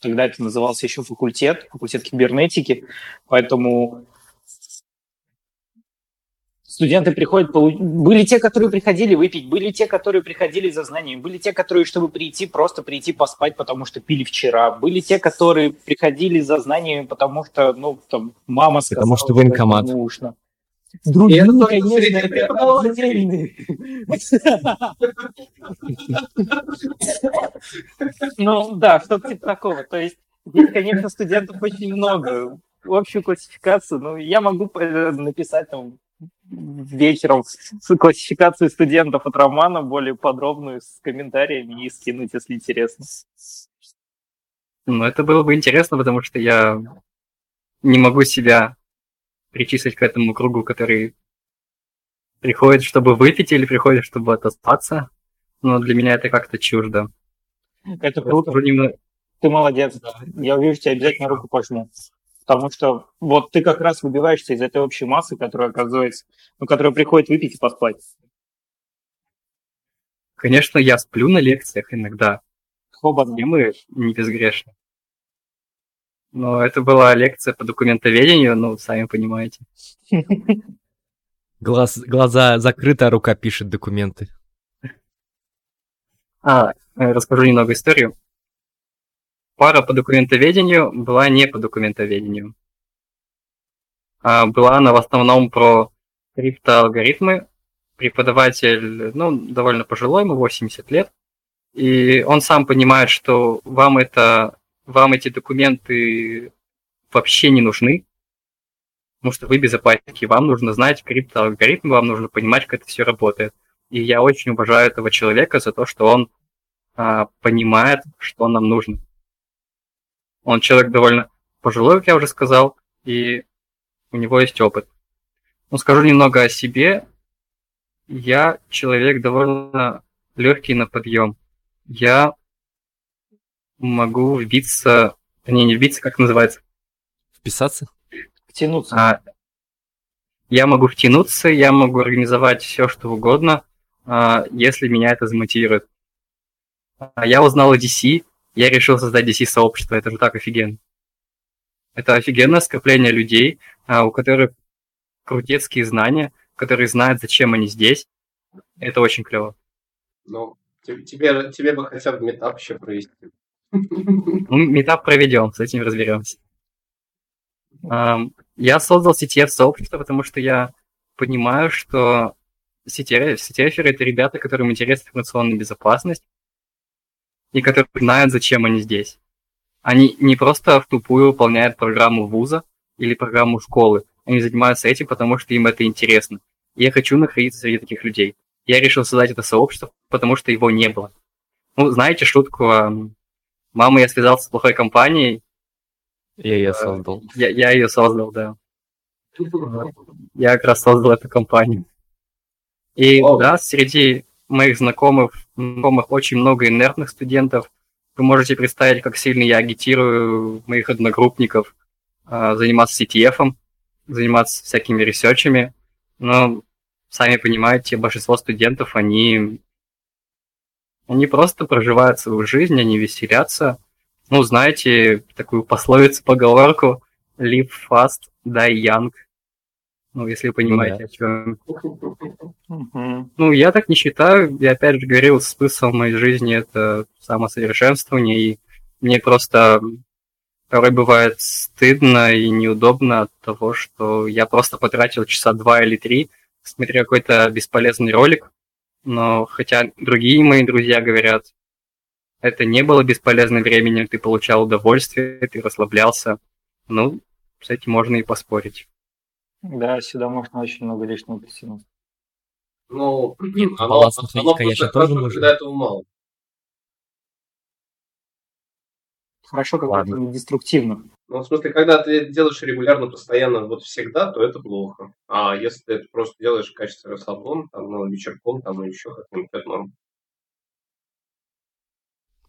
тогда это назывался еще факультет, факультет кибернетики, поэтому студенты приходят, были те, которые приходили выпить, были те, которые приходили за знаниями, были те, которые, чтобы прийти, просто прийти поспать, потому что пили вчера, были те, которые приходили за знаниями, потому что, ну, там, мама сказала, потому что военкомат. нужно. Другие, конечно, это отдельные. Ну, да, что-то типа такого. То есть здесь, конечно, студентов очень много. Общую классификацию, ну, я могу э, написать там вечером с классификацией студентов от романа, более подробную, с комментариями и скинуть, если интересно. Ну, это было бы интересно, потому что я не могу себя причислить к этому кругу, который приходит, чтобы выпить, или приходит, чтобы отоспаться. Но для меня это как-то чуждо. Это круто. Ты молодец. Я увижу тебя обязательно руку пожму. Потому что вот ты как раз выбиваешься из этой общей массы, которая оказывается, ну, которая приходит выпить и поспать. Конечно, я сплю на лекциях иногда. Оба. И мы не безгрешны. Но это была лекция по документоведению, ну, сами понимаете. Глаз, глаза закрыты, а рука пишет документы. А, расскажу немного историю пара по документоведению была не по документоведению. А была она в основном про криптоалгоритмы. Преподаватель, ну, довольно пожилой, ему 80 лет. И он сам понимает, что вам это, вам эти документы вообще не нужны, потому что вы безопасники, вам нужно знать криптоалгоритмы, вам нужно понимать, как это все работает. И я очень уважаю этого человека за то, что он а, понимает, что нам нужно. Он человек довольно пожилой, как я уже сказал, и у него есть опыт. Ну, скажу немного о себе. Я человек довольно легкий на подъем. Я могу вбиться, не, не вбиться, как называется? Вписаться? Втянуться. А, я могу втянуться, я могу организовать все, что угодно, а, если меня это замотивирует. А, я узнал о DC, я решил создать DC-сообщество, это же так офигенно. Это офигенное скопление людей, а, у которых крутецкие знания, которые знают, зачем они здесь. Это очень клево. Ну, тебе, тебе бы хотя бы метап еще провести. Ну, метап проведем, с этим разберемся. Я создал CTF сообщество, потому что я понимаю, что CTF, CTF это ребята, которым интересна информационная безопасность, и которые знают, зачем они здесь. Они не просто в тупую выполняют программу вуза или программу школы. Они занимаются этим, потому что им это интересно. И я хочу находиться среди таких людей. Я решил создать это сообщество, потому что его не было. Ну, знаете шутку, мама, я связался с плохой компанией. Я ее создал. Я, я ее создал, да. Я как раз создал эту компанию. И да, среди моих знакомых, знакомых очень много инертных студентов. Вы можете представить, как сильно я агитирую моих одногруппников э, заниматься CTF, заниматься всякими ресерчами. Но, сами понимаете, большинство студентов, они, они просто проживают свою жизнь, они веселятся. Ну, знаете, такую пословицу, поговорку, live fast, die young. Ну, если вы понимаете, да. о чем. Ну, я так не считаю. Я опять же говорил, смысл моей жизни это самосовершенствование, и мне просто порой бывает стыдно и неудобно от того, что я просто потратил часа два или три, смотря какой-то бесполезный ролик, но хотя другие мои друзья говорят, это не было бесполезным временем, ты получал удовольствие, ты расслаблялся. Ну, с этим можно и поспорить. Да, сюда можно очень много лишнего притянуть. Ну, оно, оно конечно, тоже нужно. Когда этого мало. Хорошо, когда Ладно. это не деструктивно. Ну, в смысле, когда ты делаешь регулярно, постоянно, вот всегда, то это плохо. А если ты это просто делаешь в качестве расслаблон, там, ну, вечерком, там, еще как-нибудь, это норм.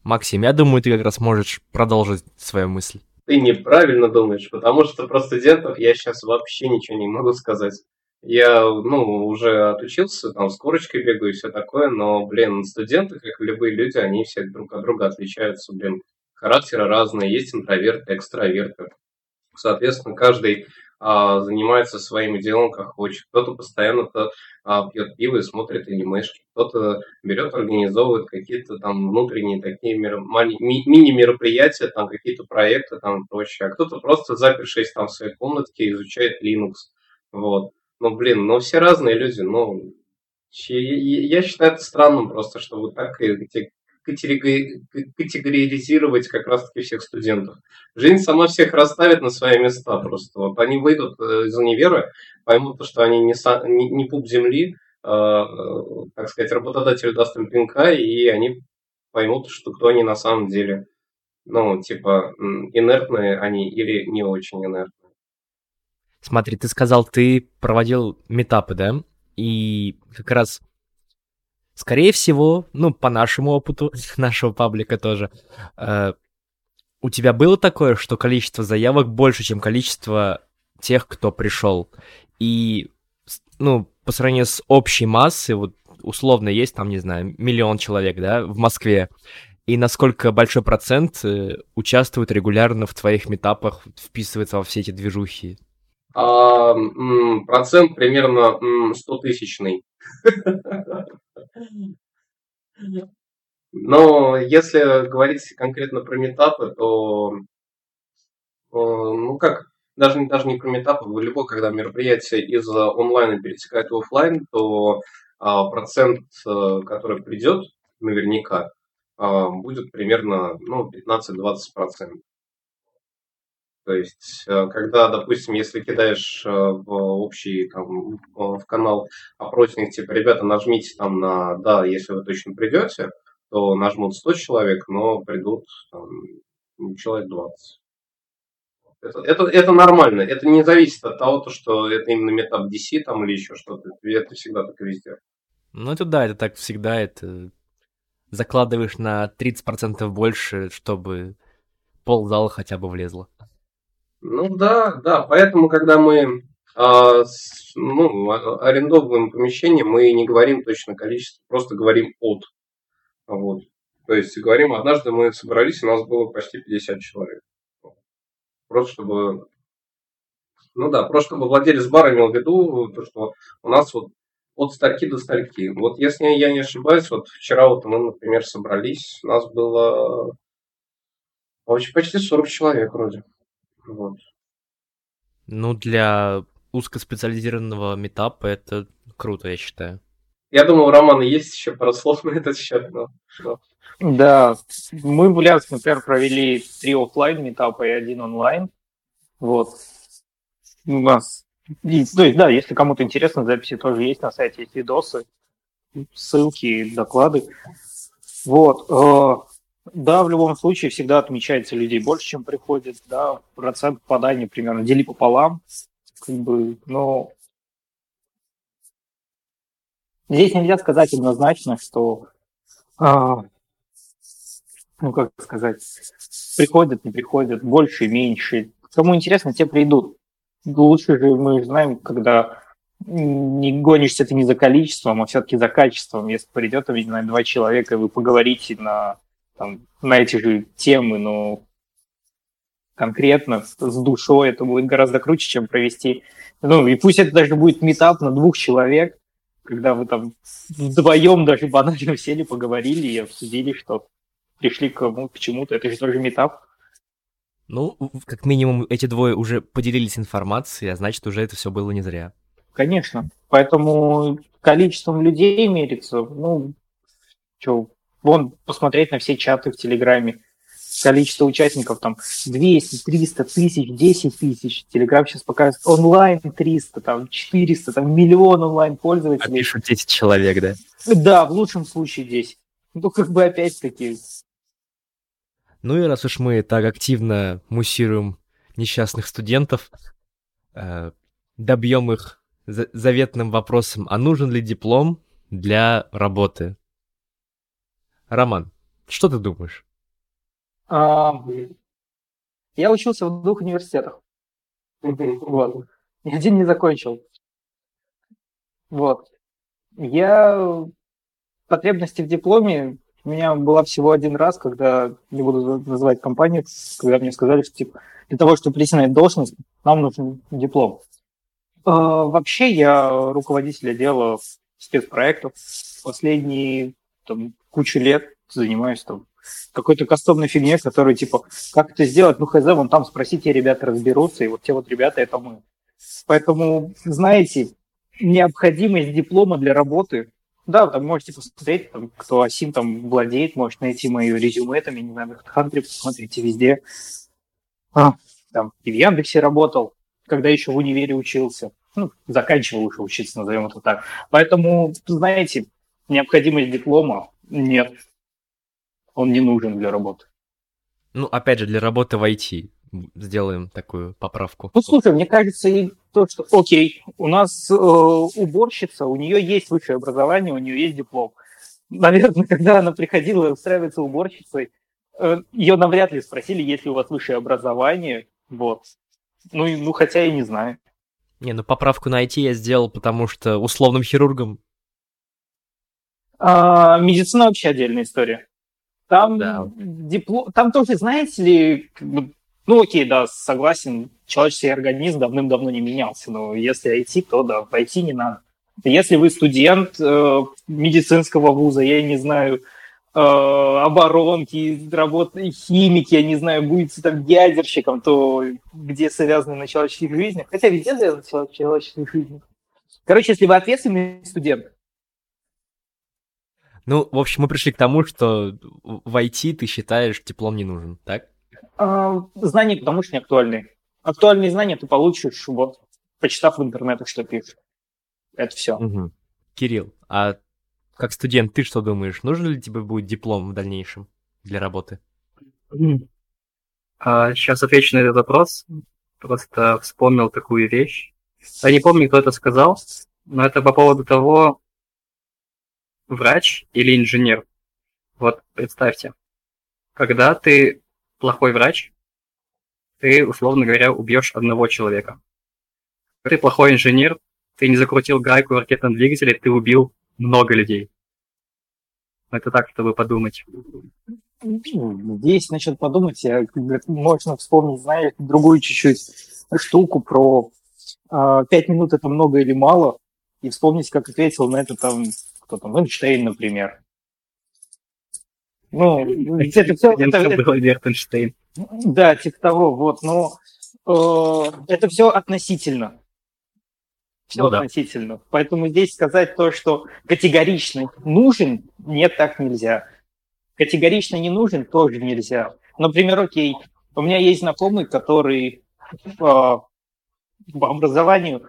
Максим, я думаю, ты как раз можешь продолжить свою мысль. Ты неправильно думаешь, потому что про студентов я сейчас вообще ничего не могу сказать. Я, ну, уже отучился, там, с корочкой бегаю и все такое, но, блин, студенты, как и любые люди, они все друг от друга отличаются, блин, характеры разные, есть интроверты, экстраверты. Соответственно, каждый а, занимается своим делом, как хочет. Кто-то постоянно -то, а, пьет пиво и смотрит анимешки, кто-то берет, организовывает какие-то там внутренние такие мер... ми- мини-мероприятия, там какие-то проекты там и прочее, а кто-то просто запершись там в своей комнатке изучает Linux. Вот. Ну, блин, ну все разные люди, ну, я считаю это странным просто, что вот так эти категоризировать как раз-таки всех студентов. Жизнь сама всех расставит на свои места просто. Вот они выйдут э, из универа, поймут, что они не, са, не, не пуп земли, э, э, так сказать, работодатель даст им пинка, и они поймут, что кто они на самом деле. Ну, типа, инертные они или не очень инертные. Смотри, ты сказал, ты проводил метапы, да? И как раз Скорее всего, ну, по нашему опыту, нашего паблика тоже, э, у тебя было такое, что количество заявок больше, чем количество тех, кто пришел. И, ну, по сравнению с общей массой, вот условно есть там, не знаю, миллион человек, да, в Москве, и насколько большой процент э, участвует регулярно в твоих метапах, вписывается во все эти движухи? А, процент примерно 100 тысячный. Но если говорить конкретно про метапы, то, ну как, даже, даже не про метапы, любое, когда мероприятие из онлайна перетекает в офлайн, то а, процент, э, который придет, наверняка, а, будет примерно ну, 15-20%. То есть, э, когда, допустим, если кидаешь э, в общий там, в канал опросник, типа, ребята, нажмите там на «да», если вы точно придете, то нажмут 100 человек, но придут там, человек 20. Это, это, это нормально. Это не зависит от того, что это именно метап DC там или еще что-то. Это всегда так везде. Ну, это да, это так всегда. Это закладываешь на 30% больше, чтобы пол зала хотя бы влезло. Ну да, да, поэтому, когда мы а, с, ну, а, арендовываем помещение, мы не говорим точно количество, просто говорим от. Вот. То есть говорим, однажды мы собрались, у нас было почти 50 человек. Просто чтобы... Ну да, просто чтобы владелец бара имел в виду, то, что у нас вот от стальки до стальки. Вот если я не ошибаюсь, вот вчера вот мы, например, собрались, у нас было почти 40 человек вроде. Вот. Ну, для узкоспециализированного метапа это круто, я считаю. Я думаю, у Романа есть еще пару слов на этот счет, но... Да, мы в Ульяновске, например, провели три офлайн метапа и один онлайн. Вот. У нас... И, то есть, да, если кому-то интересно, записи тоже есть на сайте, есть видосы, ссылки, доклады. Вот. Да, в любом случае всегда отмечается людей больше, чем приходит, да, процент попадания примерно дели пополам, как бы, но здесь нельзя сказать однозначно, что, а, ну, как сказать, приходят, не приходят, больше, меньше. Кому интересно, те придут. Лучше же мы знаем, когда не гонишься ты не за количеством, а все-таки за качеством. Если придет, не знаю, два человека, и вы поговорите на там, на эти же темы, но конкретно, с душой, это будет гораздо круче, чем провести. Ну, и пусть это даже будет метап на двух человек, когда вы там вдвоем даже банально сели, поговорили и обсудили, что пришли к, кому, к чему-то. Это же тоже метап. Ну, как минимум, эти двое уже поделились информацией, а значит, уже это все было не зря. Конечно. Поэтому количеством людей мерится, ну, что, вон, посмотреть на все чаты в Телеграме, количество участников там 200, 300 тысяч, 10 тысяч. Телеграм сейчас показывает онлайн 300, там 400, там миллион онлайн пользователей. А пишут 10 человек, да? Да, в лучшем случае 10. Ну, как бы опять-таки. Ну и раз уж мы так активно муссируем несчастных студентов, э, добьем их заветным вопросом, а нужен ли диплом для работы? Роман, что ты думаешь? А, я учился в двух университетах. Вот. Ни один не закончил. Вот. Я потребности в дипломе у меня была всего один раз, когда, не буду называть компанию, когда мне сказали, что типа, для того, чтобы прийти на эту должность, нам нужен диплом. А, вообще я руководитель отдела спецпроектов. Последние там, кучу лет занимаюсь там какой-то кастомной фигне, которую типа, как это сделать, ну хз, вон там спросите, ребята разберутся, и вот те вот ребята это мы. Поэтому, знаете, необходимость диплома для работы, да, там можете посмотреть, там, кто осин там владеет, может найти мои резюме, там, я не знаю, в Хантре, посмотрите везде. А, там, и в Яндексе работал, когда еще в универе учился. Ну, заканчивал уже учиться, назовем это так. Поэтому, знаете, необходимость диплома нет он не нужен для работы. Ну, опять же, для работы в IT сделаем такую поправку. Ну, слушай, мне кажется, и то, что, окей, у нас э, уборщица, у нее есть высшее образование, у нее есть диплом. Наверное, когда она приходила устраиваться уборщицей, э, ее навряд ли спросили, есть ли у вас высшее образование. Вот. Ну, ну, хотя я не знаю. Не, ну поправку на IT я сделал, потому что условным хирургом. А, медицина вообще отдельная история. Там да. диплом, там тоже, знаете ли, как бы, ну окей, да, согласен, человеческий организм давным-давно не менялся, но если IT, то да, пойти не надо. Если вы студент э, медицинского вуза, я не знаю, э, оборонки, работы, химики, я не знаю, будете там ядерщиком, то где связаны на человеческих жизнях, хотя везде связаны на человеческих жизнях. Короче, если вы ответственный студент, ну, в общем, мы пришли к тому, что в IT ты считаешь, диплом не нужен, так? А, знания, потому что не актуальные. Актуальные знания ты получишь, вот, почитав в интернете, что пишешь. Это все. Угу. Кирилл, а как студент, ты что думаешь, нужен ли тебе будет диплом в дальнейшем для работы? А, сейчас отвечу на этот вопрос. Просто вспомнил такую вещь. Я не помню, кто это сказал, но это по поводу того, врач или инженер. Вот представьте, когда ты плохой врач, ты, условно говоря, убьешь одного человека. Ты плохой инженер, ты не закрутил гайку в ракетном двигателе, ты убил много людей. Это так, чтобы подумать. Ну, здесь насчет подумать, я, можно вспомнить, знаешь, другую чуть-чуть штуку про э, пять минут это много или мало, и вспомнить, как ответил на это там кто там, Эйнштейн, например. Ну, это все... Это, это, был Эйнштейн. Да, типа того, вот, но э, это все относительно. Все ну, относительно. Да. Поэтому здесь сказать то, что категорично нужен, нет, так нельзя. Категорично не нужен, тоже нельзя. Например, окей, у меня есть знакомый, который э, по образованию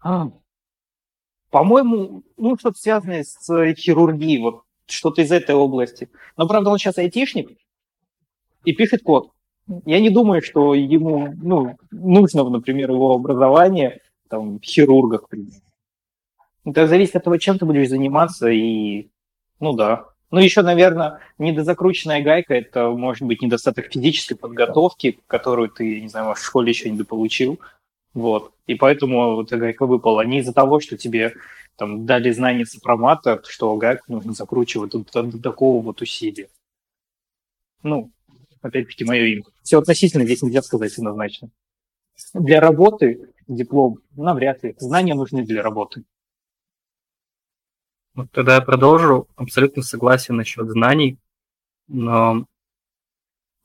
а, по-моему, ну, что-то связанное с хирургией, вот что-то из этой области. Но, правда, он сейчас айтишник и пишет код. Я не думаю, что ему ну, нужно, например, его образование там, хирурга, к примеру. Это зависит от того, чем ты будешь заниматься, и, ну да. Ну, еще, наверное, недозакрученная гайка – это, может быть, недостаток физической подготовки, которую ты, не знаю, в школе еще не дополучил. Вот. И поэтому вот гайка выпала. Не из-за того, что тебе там дали знание сопромата, что гайку нужно закручивать до, до такого вот усилия. Ну, опять-таки, мое имя. Все относительно здесь нельзя сказать однозначно. Для работы диплом навряд ли. Знания нужны для работы. Вот тогда я продолжу. Абсолютно согласен насчет знаний, но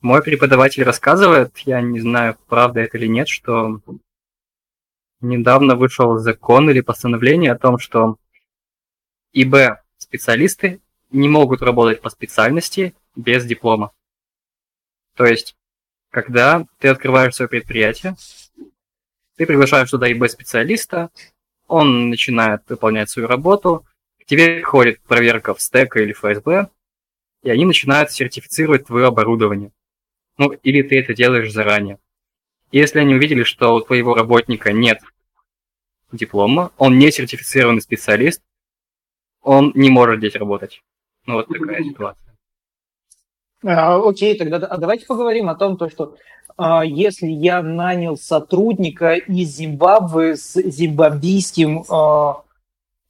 мой преподаватель рассказывает, я не знаю, правда это или нет, что недавно вышел закон или постановление о том, что ИБ специалисты не могут работать по специальности без диплома. То есть, когда ты открываешь свое предприятие, ты приглашаешь туда ИБ-специалиста, он начинает выполнять свою работу, к тебе приходит проверка в стека или ФСБ, и они начинают сертифицировать твое оборудование. Ну, или ты это делаешь заранее. Если они увидели, что у твоего работника нет диплома, он не сертифицированный специалист, он не может здесь работать. Ну, вот такая ситуация. А, окей, тогда а давайте поговорим о том, то, что а, если я нанял сотрудника из Зимбабве с зимбабвийским а,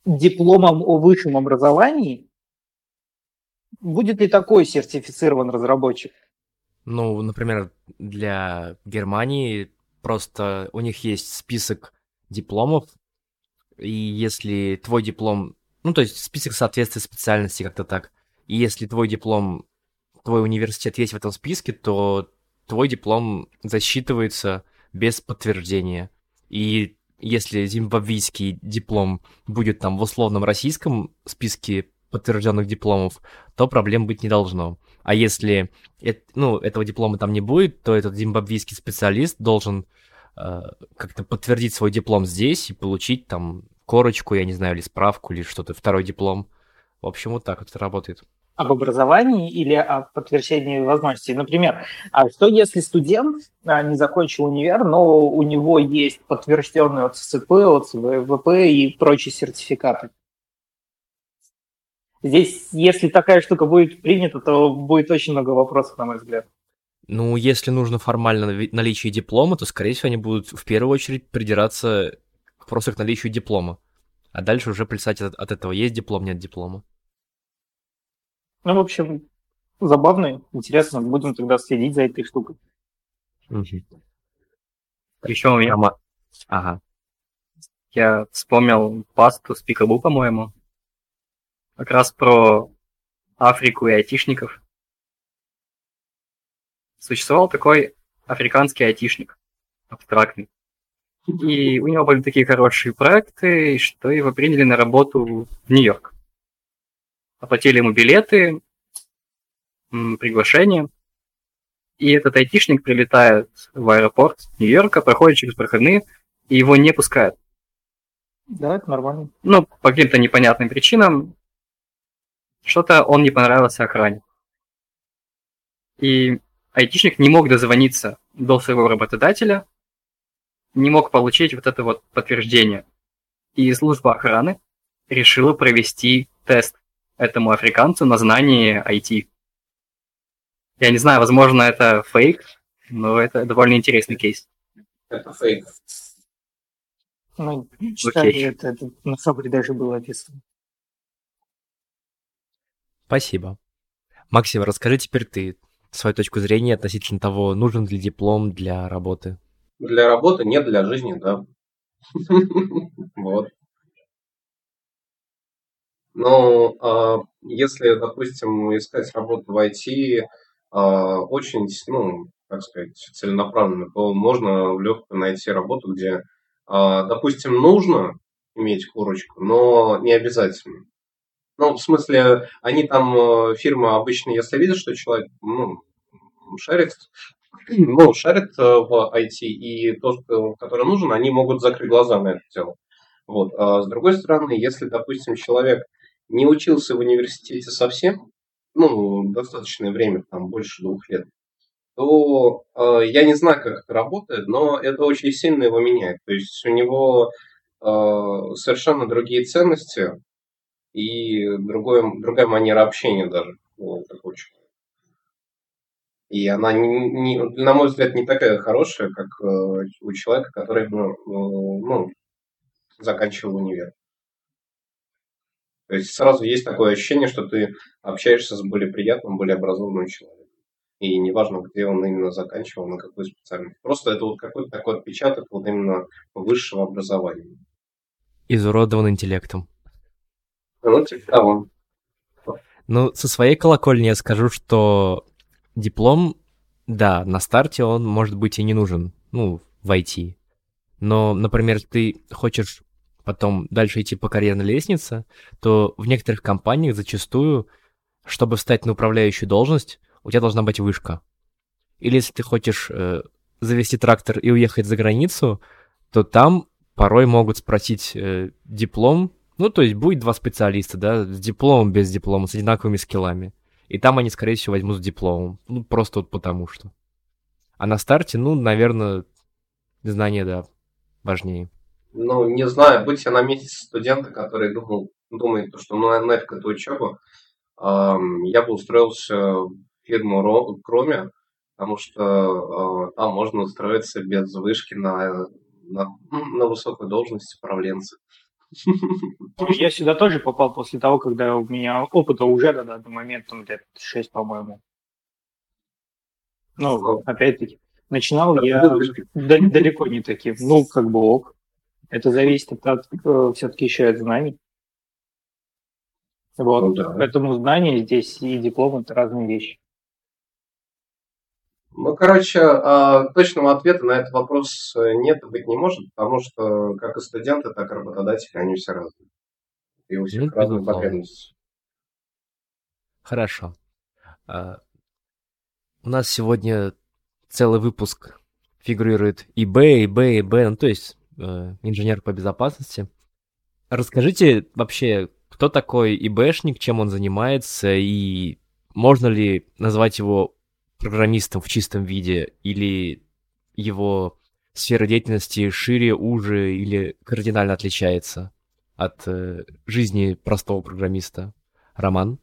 дипломом о высшем образовании, будет ли такой сертифицирован разработчик? Ну, например, для Германии просто у них есть список дипломов, и если твой диплом, ну, то есть список соответствия специальности как-то так, и если твой диплом твой университет есть в этом списке, то твой диплом засчитывается без подтверждения. И если зимбабвийский диплом будет там в условном российском списке подтвержденных дипломов, то проблем быть не должно. А если ну, этого диплома там не будет, то этот зимбабвийский специалист должен э, как-то подтвердить свой диплом здесь и получить там корочку, я не знаю, или справку, или что-то, второй диплом. В общем, вот так вот это работает об образовании или о подтверждении возможностей. Например, а что если студент а, не закончил универ, но у него есть подтвержденный от СЦП, от ВВП и прочие сертификаты? Здесь, если такая штука будет принята, то будет очень много вопросов, на мой взгляд. Ну, если нужно формально наличие диплома, то, скорее всего, они будут в первую очередь придираться просто к наличию диплома. А дальше уже плясать от, от этого, есть диплом, нет диплома. Ну, в общем, забавно, интересно. Будем тогда следить за этой штукой. Еще у меня... Ага. Я вспомнил пасту с Пикабу, по-моему. Как раз про Африку и айтишников. Существовал такой африканский айтишник, абстрактный. И у него были такие хорошие проекты, что его приняли на работу в Нью-Йорк оплатили ему билеты, приглашение. И этот айтишник прилетает в аэропорт Нью-Йорка, проходит через проходные, и его не пускают. Да, это нормально. Ну, по каким-то непонятным причинам, что-то он не понравился охране. И айтишник не мог дозвониться до своего работодателя, не мог получить вот это вот подтверждение. И служба охраны решила провести тест этому африканцу на знание IT. Я не знаю, возможно, это фейк, но это довольно интересный кейс. Это фейк. Ну, читали okay. это, это на Сабре даже было описано. Спасибо. Максим, расскажи теперь ты свою точку зрения относительно того, нужен ли диплом для работы. Для работы нет, для жизни, да. Вот. Но э, если, допустим, искать работу в IT а, очень, ну, как сказать, целенаправленно, то можно легко найти работу, где, э, допустим, нужно иметь корочку, но не обязательно. Ну, в смысле, они там, фирма обычно, если видят, что человек, ну, шарит, ну, шарит в IT, и то, что, которое нужно, они могут закрыть глаза на это дело. Вот. А с другой стороны, если, допустим, человек не учился в университете совсем, ну, достаточное время, там, больше двух лет, то э, я не знаю, как это работает, но это очень сильно его меняет. То есть у него э, совершенно другие ценности и другое, другая манера общения даже у такого человека. И она, не, не, на мой взгляд, не такая хорошая, как э, у человека, который ну, ну, заканчивал универ. То есть сразу есть такое ощущение, что ты общаешься с более приятным, более образованным человеком. и неважно, где он именно заканчивал, на какую специальность. Просто это вот какой-то такой отпечаток вот именно высшего образования. Изуродован интеллектом. Ну, со своей колокольни я скажу, что диплом, да, на старте он, может быть, и не нужен, ну, в IT. Но, например, ты хочешь потом дальше идти по карьерной лестнице, то в некоторых компаниях зачастую, чтобы встать на управляющую должность, у тебя должна быть вышка. Или если ты хочешь э, завести трактор и уехать за границу, то там порой могут спросить э, диплом, ну, то есть будет два специалиста, да, с дипломом, без диплома, с одинаковыми скиллами. И там они, скорее всего, возьмут с дипломом. Ну, просто вот потому что. А на старте, ну, наверное, знания, да, важнее. Ну, не знаю, быть я на месте студента, который думал, думает, что ну, нафиг эту учебу, эм, я бы устроился фирму Кроме, потому что э, там можно устроиться без вышки на, на, на высокой должности управленца. Я сюда тоже попал после того, когда у меня опыта уже на данный момент, там лет 6, по-моему. Ну, опять-таки, начинал я далеко не таким. Ну, как бы ок. Это зависит от, от э, все-таки еще от знаний. Вот. Ну, да. Поэтому знания здесь и диплом это разные вещи. Ну, короче, а, точного ответа на этот вопрос э, нет быть не может, потому что как и студенты, так и работодатели, они все разные. И у всех ну, разные потребности. Хорошо. А, у нас сегодня целый выпуск фигурирует ИБ, ИБ, ИБ, ну, то есть э, инженер по безопасности. Расскажите вообще, кто такой ИБшник, чем он занимается, и можно ли назвать его программистом в чистом виде, или его сфера деятельности шире, уже или кардинально отличается от э, жизни простого программиста? Роман?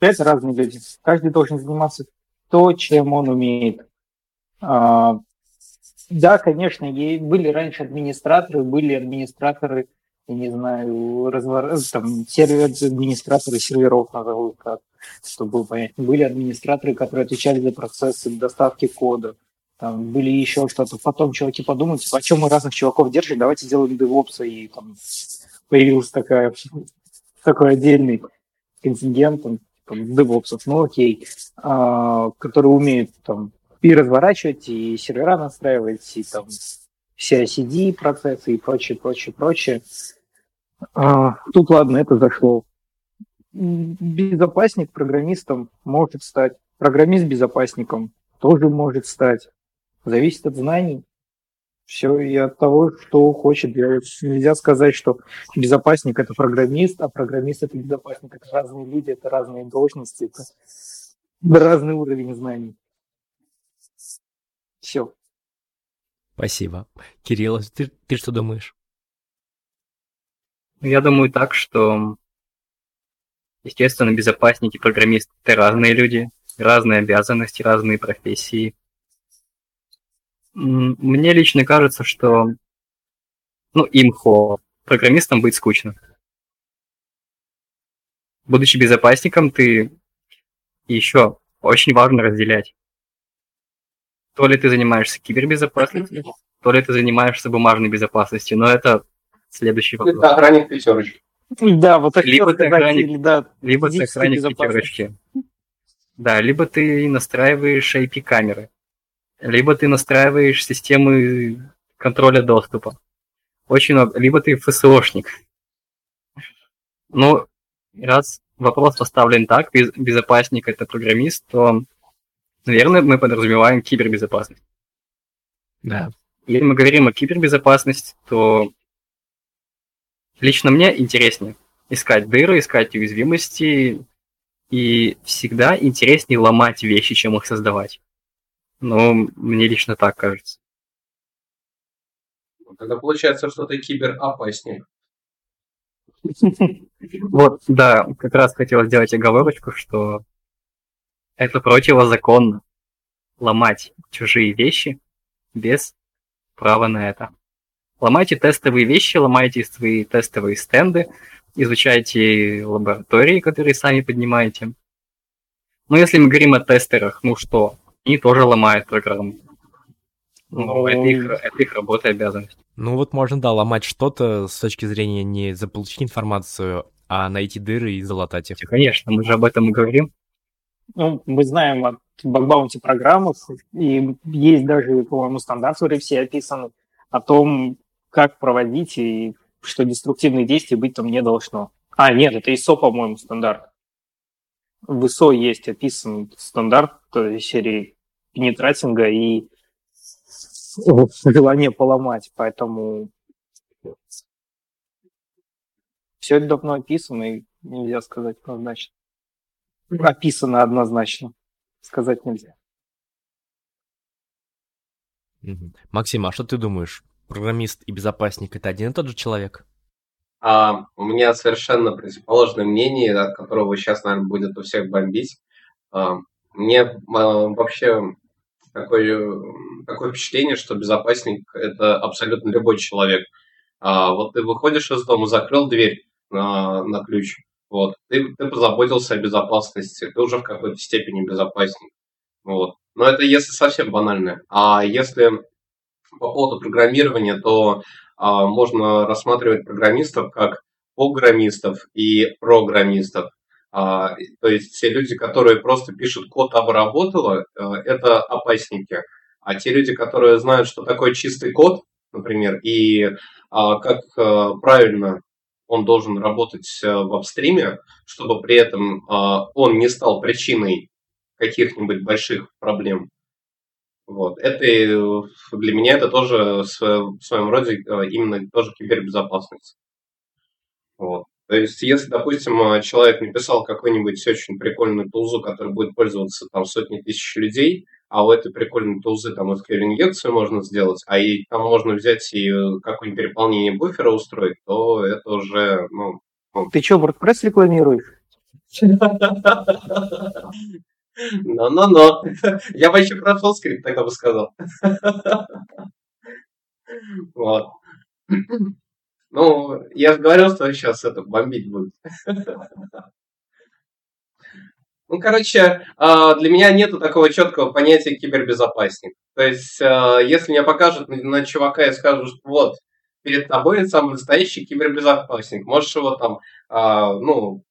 Это разные люди. Каждый должен заниматься то, чем он умеет. А, да, конечно, были раньше администраторы, были администраторы, я не знаю, развор... там, сервер, администраторы серверов, назову как чтобы понятно. Были администраторы, которые отвечали за процессы доставки кода. Там были еще что-то. Потом чуваки подумали, типа, о чем мы разных чуваков держим, давайте сделаем DevOps. И там появился такая, такой отдельный контингент там, типа, DevOps. Ну окей. А, которые умеют там и разворачивать, и сервера настраивать, и там CI-CD процессы и прочее, прочее, прочее. А, тут, ладно, это зашло безопасник программистом может стать, программист безопасником тоже может стать. Зависит от знаний. Все и от того, что хочет делать. Нельзя сказать, что безопасник это программист, а программист это безопасник. Это разные люди, это разные должности, это разный уровень знаний. Все. Спасибо. Кирилл, ты, ты что думаешь? Я думаю так, что Естественно, безопасники, программисты – это разные люди, разные обязанности, разные профессии. Мне лично кажется, что ну, имхо, программистам быть скучно. Будучи безопасником, ты еще очень важно разделять. То ли ты занимаешься кибербезопасностью, то ли ты занимаешься бумажной безопасностью, но это следующий вопрос. Это охранник пятерочки. Да, вот так либо ты охранник, да, либо ты охранник пятерочки. Да, либо ты настраиваешь IP-камеры, либо ты настраиваешь системы контроля доступа. Очень много. Либо ты ФСОшник. Ну, раз вопрос поставлен так, безопасник это программист, то, наверное, мы подразумеваем кибербезопасность. Да. Если мы говорим о кибербезопасности, то Лично мне интереснее искать дыры, искать уязвимости, и всегда интереснее ломать вещи, чем их создавать. Но мне лично так кажется. Тогда получается, что ты киберопаснее. Вот, да, как раз хотел сделать оговорочку, что это противозаконно ломать чужие вещи без права на это. Ломайте тестовые вещи, ломайте свои тестовые стенды, изучайте лаборатории, которые сами поднимаете. Но если мы говорим о тестерах, ну что, они тоже ломают программу. Ну, ну, это, их, это их работа и обязанность. Ну вот можно, да, ломать что-то с точки зрения не заполучить информацию, а найти дыры и залатать их. Конечно, мы же об этом и говорим. Ну, мы знаем от бакбаунти программах, и есть даже, по-моему, стандарт в RFC описан о том, как проводить и что деструктивные действия быть там не должно. А, нет, это ISO, по-моему, стандарт. В ISO есть описан стандарт серии пенетратинга и желание поломать, поэтому все это давно описано, и нельзя сказать однозначно. Описано однозначно, сказать нельзя. Максим, а что ты думаешь? Программист и безопасник это один и тот же человек? А, у меня совершенно противоположное мнение, от которого сейчас, наверное, будет у всех бомбить. А, мне а, вообще такое, такое впечатление, что безопасник – это абсолютно любой человек. А, вот ты выходишь из дома, закрыл дверь на, на ключ, вот, ты, ты позаботился о безопасности, ты уже в какой-то степени безопасник. Вот. Но это если совсем банально. А если по поводу программирования, то а, можно рассматривать программистов как программистов и программистов. А, то есть все люди, которые просто пишут код обработала, э, это опасники. А те люди, которые знают, что такое чистый код, например, и а, как э, правильно он должен работать э, в апстриме, чтобы при этом он не стал причиной каких-нибудь больших проблем. Вот. Это для меня это тоже в своем роде именно тоже кибербезопасность. Вот. То есть, если, допустим, э, человек написал какой-нибудь очень прикольную тулзу, который будет пользоваться там сотни тысяч людей, а у этой прикольной тулзы там SQL-инъекцию можно сделать, а и там можно взять и э, какое-нибудь переполнение буфера устроить, то это уже, ну... ну... Ты что, WordPress рекламируешь? Но-но-но. Я бы еще про JavaScript тогда бы сказал. Вот. Ну, я же говорил, что сейчас это бомбить будет. Ну, короче, а, для меня нету такого четкого понятия кибербезопасник. То есть, а, если мне покажут на чувака и скажут, вот, перед тобой самый настоящий кибербезопасник, можешь его там, а, ну,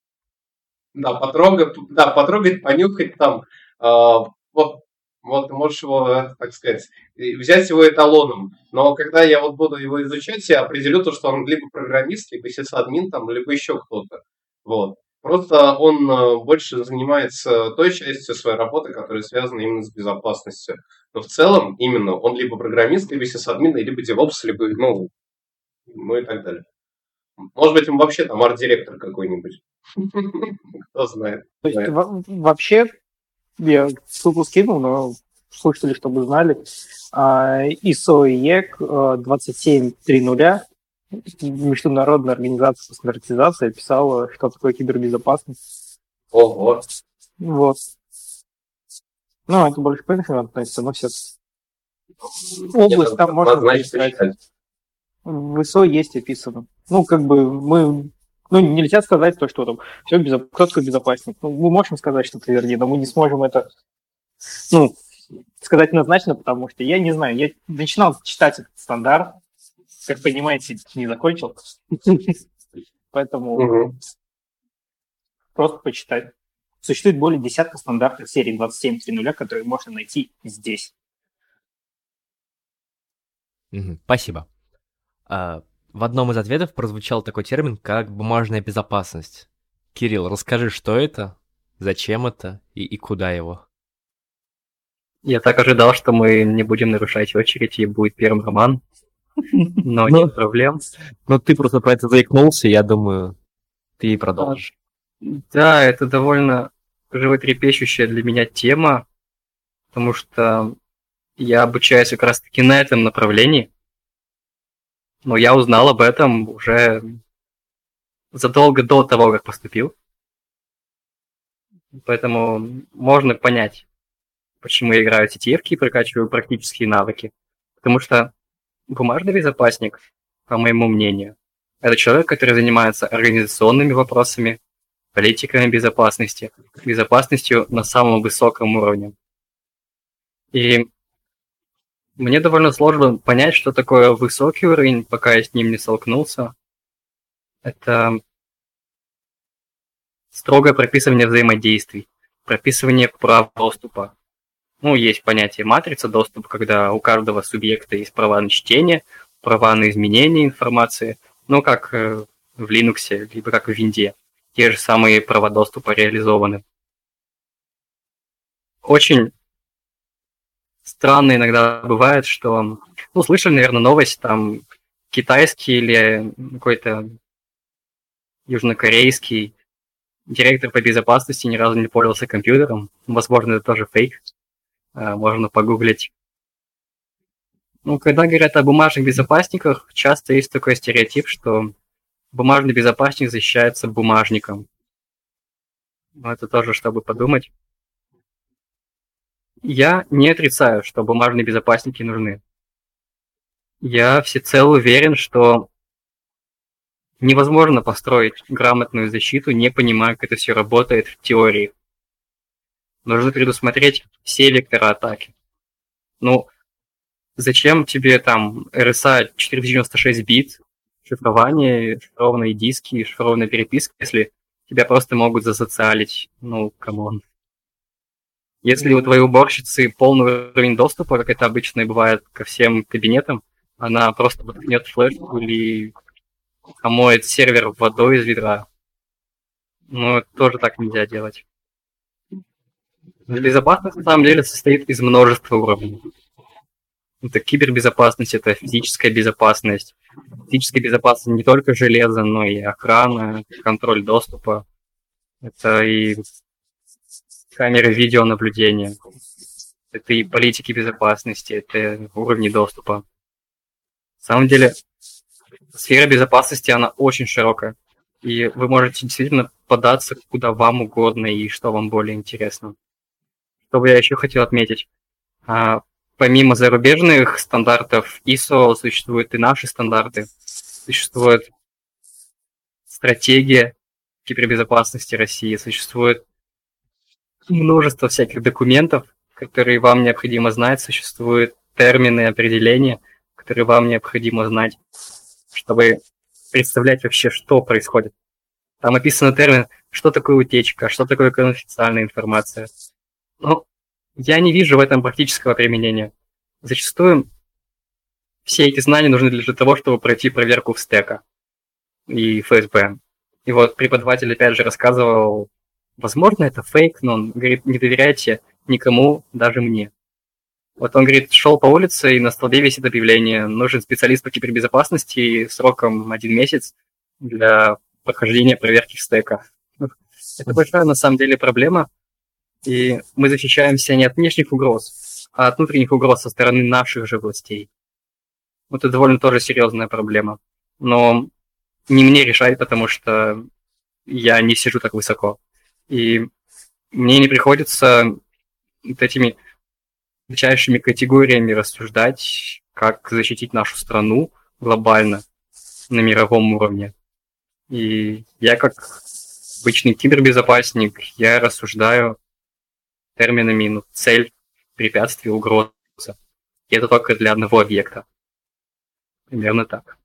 да, потрогать, да, потрогать, понюхать там, вот вот можешь его, так сказать, взять его эталоном. Но когда я вот буду его изучать, я определю то, что он либо программист, либо сисадмин, там, либо еще кто-то. Вот. Просто он э, больше занимается той частью своей работы, которая связана именно с безопасностью. Но в целом именно он либо программист, либо сисадмин, либо DevOps, либо, ну, ну и так далее. Может быть, он вообще там арт-директор какой-нибудь. Кто знает. То есть вообще я ссылку скинул, но слушатели, чтобы знали, а, ISO EEC 27.3.0 Международная организация по стандартизации описала, что такое кибербезопасность. Ого. Вот. Ну, это больше к менеджменту относится, но все область там можно. В ISO есть описано. Ну, как бы мы ну, нельзя сказать то, что там все безо... кто такой безопасник. Ну, мы можем сказать что-то вернее, но мы не сможем это, ну, сказать однозначно, потому что я не знаю, я начинал читать этот стандарт, как понимаете, не закончил. Поэтому просто почитать. Существует более десятка стандартов серии 27.3.0, которые можно найти здесь. Спасибо. В одном из ответов прозвучал такой термин, как бумажная безопасность. Кирилл, расскажи, что это, зачем это и, и куда его? Я так ожидал, что мы не будем нарушать очередь и будет первым роман. Но нет ну, проблем. Но ты просто про это заикнулся, я думаю, ты и продолжишь. Да, это довольно животрепещущая для меня тема, потому что я обучаюсь как раз-таки на этом направлении. Но я узнал об этом уже задолго до того, как поступил. Поэтому можно понять, почему я играю CTF и прокачиваю практические навыки. Потому что бумажный безопасник, по моему мнению, это человек, который занимается организационными вопросами, политиками безопасности, безопасностью на самом высоком уровне. И мне довольно сложно понять, что такое высокий уровень, пока я с ним не столкнулся. Это строгое прописывание взаимодействий, прописывание прав доступа. Ну, есть понятие матрица доступа, когда у каждого субъекта есть права на чтение, права на изменение информации, ну, как э, в Linux, либо как в Винде. Те же самые права доступа реализованы. Очень странно иногда бывает, что, ну, слышали, наверное, новость, там, китайский или какой-то южнокорейский директор по безопасности ни разу не пользовался компьютером. Возможно, это тоже фейк. А, можно погуглить. Ну, когда говорят о бумажных безопасниках, часто есть такой стереотип, что бумажный безопасник защищается бумажником. Но это тоже, чтобы подумать. Я не отрицаю, что бумажные безопасники нужны. Я всецело уверен, что невозможно построить грамотную защиту, не понимая, как это все работает в теории. Нужно предусмотреть все векторы атаки. Ну, зачем тебе там RSA 496 бит, шифрование, шифрованные диски, шифрованная переписка, если тебя просто могут засоциалить? Ну, come on. Если у твоей уборщицы полный уровень доступа, как это обычно и бывает ко всем кабинетам, она просто воткнет флешку или омоет сервер водой из ведра. Ну, тоже так нельзя делать. Безопасность на самом деле состоит из множества уровней. Это кибербезопасность, это физическая безопасность. Физическая безопасность не только железо, но и охрана, контроль доступа. Это и камеры видеонаблюдения. Это и политики безопасности, это уровни доступа. На самом деле, сфера безопасности, она очень широкая. И вы можете действительно податься куда вам угодно и что вам более интересно. Что бы я еще хотел отметить. А, помимо зарубежных стандартов ISO существуют и наши стандарты. Существует стратегия кибербезопасности России, существует множество всяких документов, которые вам необходимо знать, существуют термины, определения, которые вам необходимо знать, чтобы представлять вообще, что происходит. Там описан термин, что такое утечка, что такое конфиденциальная информация. Но я не вижу в этом практического применения. Зачастую все эти знания нужны для того, чтобы пройти проверку в стека и ФСБ. И вот преподаватель опять же рассказывал Возможно, это фейк, но он говорит, не доверяйте никому, даже мне. Вот он говорит, шел по улице, и на столбе висит объявление, нужен специалист по кибербезопасности сроком один месяц для прохождения проверки стека. Это большая, на самом деле, проблема, и мы защищаемся не от внешних угроз, а от внутренних угроз со стороны наших же властей. Вот это довольно тоже серьезная проблема. Но не мне решать, потому что я не сижу так высоко. И мне не приходится вот этими высочайшими категориями рассуждать, как защитить нашу страну глобально на мировом уровне. И я как обычный кибербезопасник, я рассуждаю терминами ну, цель, препятствие, угроза. И это только для одного объекта. Примерно так.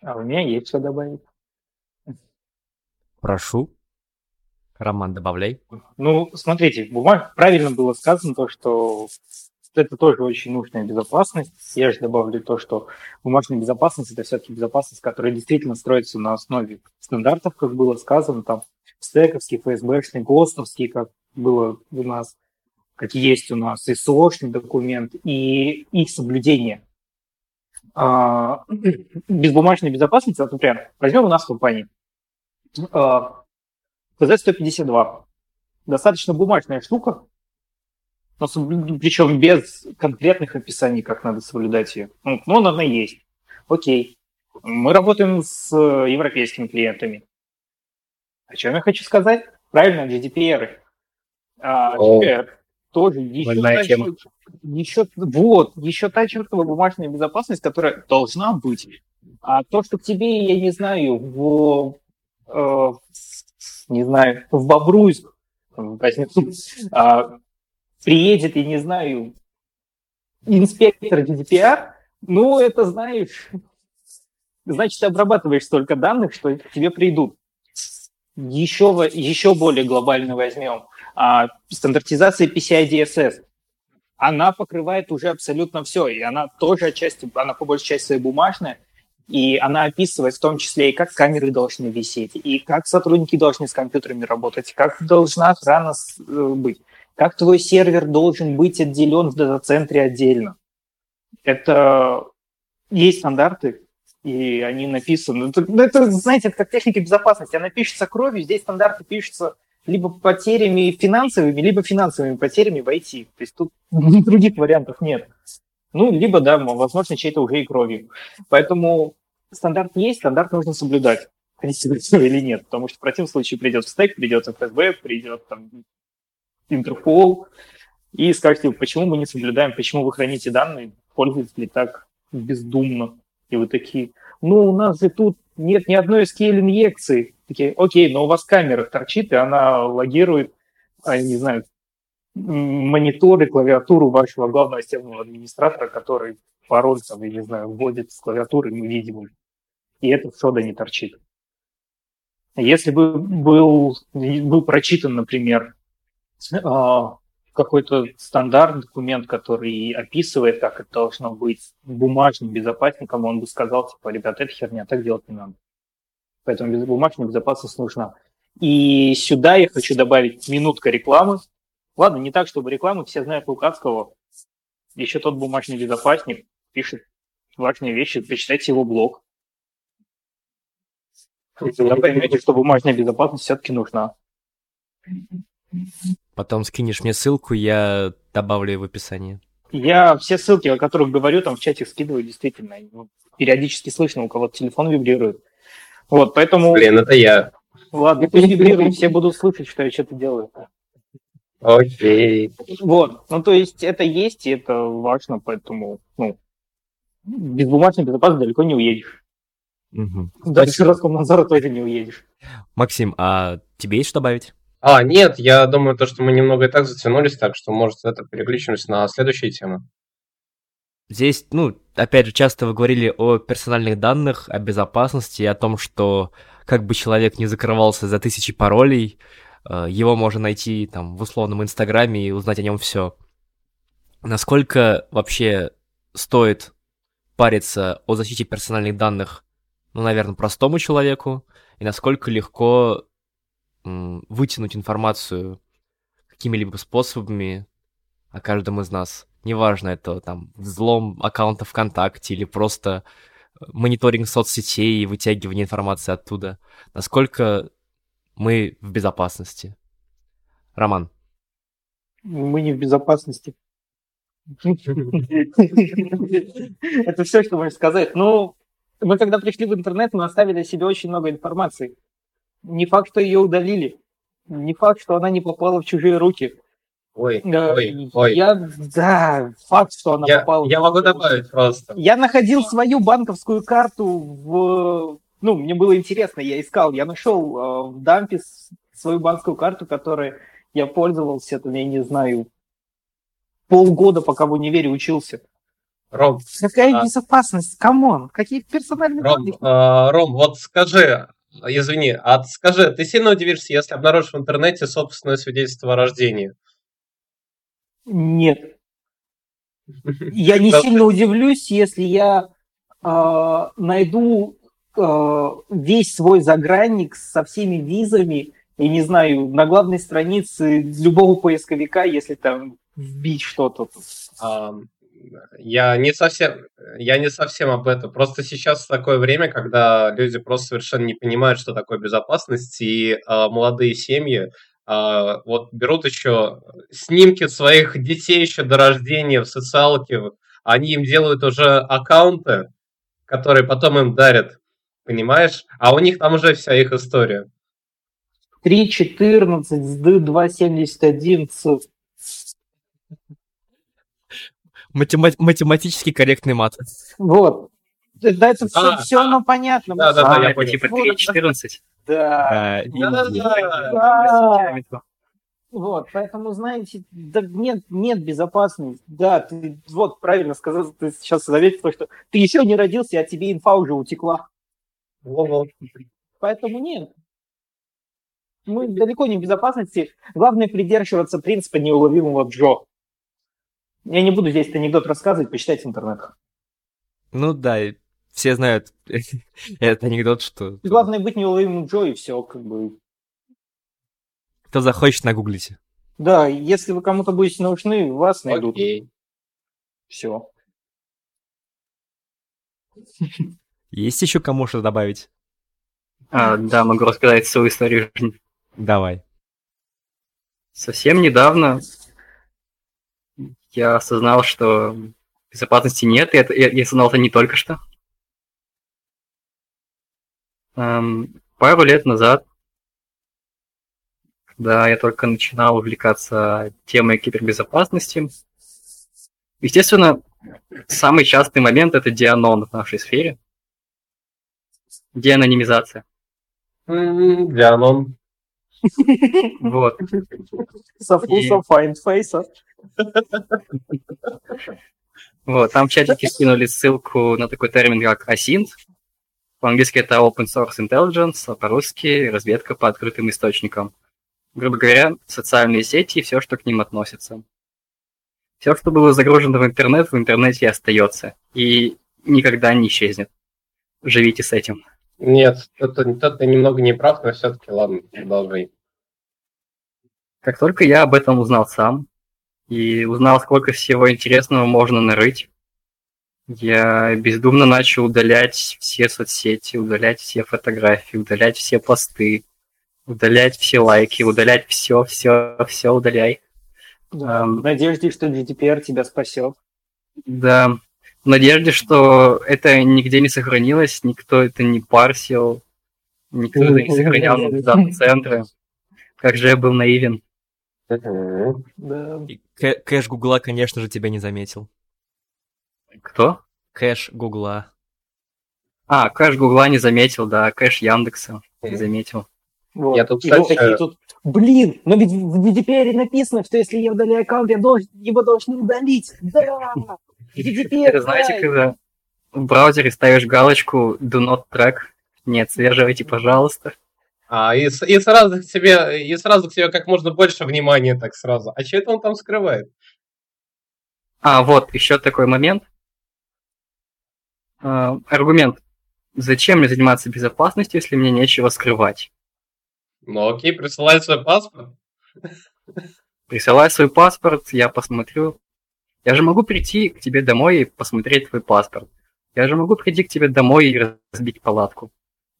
А у меня есть что добавить. Прошу. Роман, добавляй. Ну, смотрите, бумаг... правильно было сказано то, что это тоже очень нужная безопасность. Я же добавлю то, что бумажная безопасность – это все-таки безопасность, которая действительно строится на основе стандартов, как было сказано, там стековский, ФСБшный, ГОСТовский, как было у нас, как есть у нас, и сложный документ, и их соблюдение. А, без бумажной безопасности, вот, например, возьмем у нас компании. А, ТЗ-152. Достаточно бумажная штука, но причем без конкретных описаний, как надо соблюдать ее. Ну, но она есть. Окей. Мы работаем с европейскими клиентами. О чем я хочу сказать? Правильно, GDPR. А, GDPR тоже еще та, тема. еще, вот, еще та чертова бумажная безопасность, которая должна быть. А то, что к тебе, я не знаю, в, э, не знаю, в Бобруйск, а, приедет, я не знаю, инспектор GDPR, ну, это знаешь, значит, ты обрабатываешь столько данных, что к тебе придут. Еще, еще более глобально возьмем. А, стандартизация PCI DSS. Она покрывает уже абсолютно все, и она тоже отчасти, она по большей части бумажная, и она описывает в том числе и как камеры должны висеть, и как сотрудники должны с компьютерами работать, как должна охрана э, быть, как твой сервер должен быть отделен в дата-центре отдельно. Это есть стандарты, и они написаны. Это, ну, это, знаете, это как техника безопасности. Она пишется кровью, здесь стандарты пишутся либо потерями финансовыми, либо финансовыми потерями в IT. То есть тут других вариантов нет. Ну, либо, да, возможно, чей-то уже и кровью. Поэтому стандарт есть, стандарт нужно соблюдать, или нет, потому что в противном случае придет в стек, придет ФСБ, придет там Интерпол, и скажете, почему мы не соблюдаем, почему вы храните данные, пользователи так бездумно. И вы такие, ну, у нас же тут нет ни одной SQL-инъекции. Такие, окей, но у вас камера торчит, и она логирует, а, не знаю, мониторы, клавиатуру вашего главного системного администратора, который пароль, там, я не знаю, вводит с клавиатуры, мы видим, и это в шода не торчит. Если бы был, был прочитан, например, а, какой-то стандарт, документ, который описывает, как это должно быть бумажным безопасником, он бы сказал, типа, ребята, это херня, так делать не надо. Поэтому бумажная безопасность нужна. И сюда я хочу добавить минутка рекламы. Ладно, не так, чтобы рекламы, все знают Лукацкого. Еще тот бумажный безопасник пишет важные вещи, почитайте его блог. Тогда поймете, что бумажная безопасность все-таки нужна. Потом скинешь мне ссылку, я добавлю в описание. Я все ссылки, о которых говорю, там в чате скидываю, действительно. Ну, периодически слышно, у кого-то телефон вибрирует. Вот, поэтому... Блин, это я. Ладно, пусть вибрирует, все будут слышать, что я что-то делаю. Окей. Вот, ну то есть это есть, и это важно, поэтому, ну, без бумажной безопасности далеко не уедешь. Угу. Даже Роскомнадзора тоже не уедешь. Максим, а тебе есть что добавить? А, нет, я думаю, то, что мы немного и так затянулись, так что, может, это переключимся на следующие темы. Здесь, ну, опять же, часто вы говорили о персональных данных, о безопасности, о том, что как бы человек не закрывался за тысячи паролей, его можно найти там в условном Инстаграме и узнать о нем все. Насколько вообще стоит париться о защите персональных данных, ну, наверное, простому человеку, и насколько легко вытянуть информацию какими-либо способами о каждом из нас. Неважно, это там взлом аккаунта ВКонтакте или просто э, мониторинг соцсетей и вытягивание информации оттуда. Насколько мы в безопасности? Роман. Мы не в безопасности. Это все, что можно сказать. Ну, мы когда пришли в интернет, мы оставили себе очень много информации. Не факт, что ее удалили. Не факт, что она не попала в чужие руки. Ой, э, ой, ой. Я, да, факт, что она я, попала. Я могу добавить просто. Я находил свою банковскую карту в... Ну, мне было интересно, я искал. Я нашел э, в дампе свою банковскую карту, которой я пользовался, там, я не знаю, полгода, пока в универе учился. Ром. Какая а... безопасность? Come on, какие персональные Ром, данные? А, Ром, вот скажи, Извини, а скажи, ты сильно удивишься, если обнаружишь в интернете собственное свидетельство о рождении? Нет. Я не сильно удивлюсь, если я э, найду э, весь свой загранник со всеми визами, и не знаю, на главной странице любого поисковика, если там вбить что-то. Я не совсем, я не совсем об этом. Просто сейчас такое время, когда люди просто совершенно не понимают, что такое безопасность, и э, молодые семьи э, вот берут еще снимки своих детей еще до рождения в социалке, они им делают уже аккаунты, которые потом им дарят, понимаешь? А у них там уже вся их история. 3.14, SD 2.71, Матема- математически корректный мат. Вот. Да, это все, а, все ну, понятно. Да, да, да, я понял. Типа 3.14. Да. Да. Вот, поэтому, знаете, да нет, нет безопасности. Да, ты вот правильно сказал, ты сейчас заметил, что ты еще не родился, а тебе инфа уже утекла. Поэтому нет. Мы далеко не в безопасности. Главное придерживаться принципа неуловимого Джо. Я не буду здесь этот анекдот рассказывать, почитайте в интернетах. Ну да, все знают этот анекдот, что... Главное быть неуловимым Джо, и все, как бы. Кто захочет, нагуглите. Да, если вы кому-то будете нужны, вас найдут. Окей. Все. Есть еще кому что добавить? А, да, могу рассказать свою историю жизни. Давай. Совсем недавно я осознал, что безопасности нет, и это, я, я осознал это не только что. Эм, пару лет назад когда я только начинал увлекаться темой кибербезопасности. Естественно, самый частый момент это дианон в нашей сфере. Деанонимизация. Дианон. Вот. Со вкусом find face. Вот, там в чатике скинули ссылку на такой термин, как async. По-английски это Open Source Intelligence, а по-русски разведка по открытым источникам грубо говоря, социальные сети и все, что к ним относится. Все, что было загружено в интернет, в интернете остается и никогда не исчезнет. Живите с этим. Нет, тут, тут ты немного не прав, но все-таки ладно, продолжай. Как только я об этом узнал сам и узнал, сколько всего интересного можно нарыть, я бездумно начал удалять все соцсети, удалять все фотографии, удалять все посты, удалять все лайки, удалять все, все, все удаляй. Да, um, в надежде, что GDPR тебя спасет. Да, в надежде, что это нигде не сохранилось, никто это не парсил, никто это не сохранял на дата-центры. Как же я был наивен. Да. И кэш Гугла, конечно же, тебя не заметил. Кто? Кэш Гугла. А, кэш Гугла не заметил, да, кэш Яндекса не заметил. Вот. Я тут, кстати... Такие тут, блин, но ведь в GDPR написано, что если я удаляю аккаунт, я должен, его должны удалить. Да! Это знаете, когда в браузере ставишь галочку do not track, не отслеживайте, пожалуйста. А, и, и, сразу к себе, и сразу к себе как можно больше внимания так сразу. А что это он там скрывает? А, вот, еще такой момент. А, аргумент. Зачем мне заниматься безопасностью, если мне нечего скрывать? Ну окей, присылай свой паспорт. Присылай свой паспорт, я посмотрю. Я же могу прийти к тебе домой и посмотреть твой паспорт. Я же могу прийти к тебе домой и разбить палатку.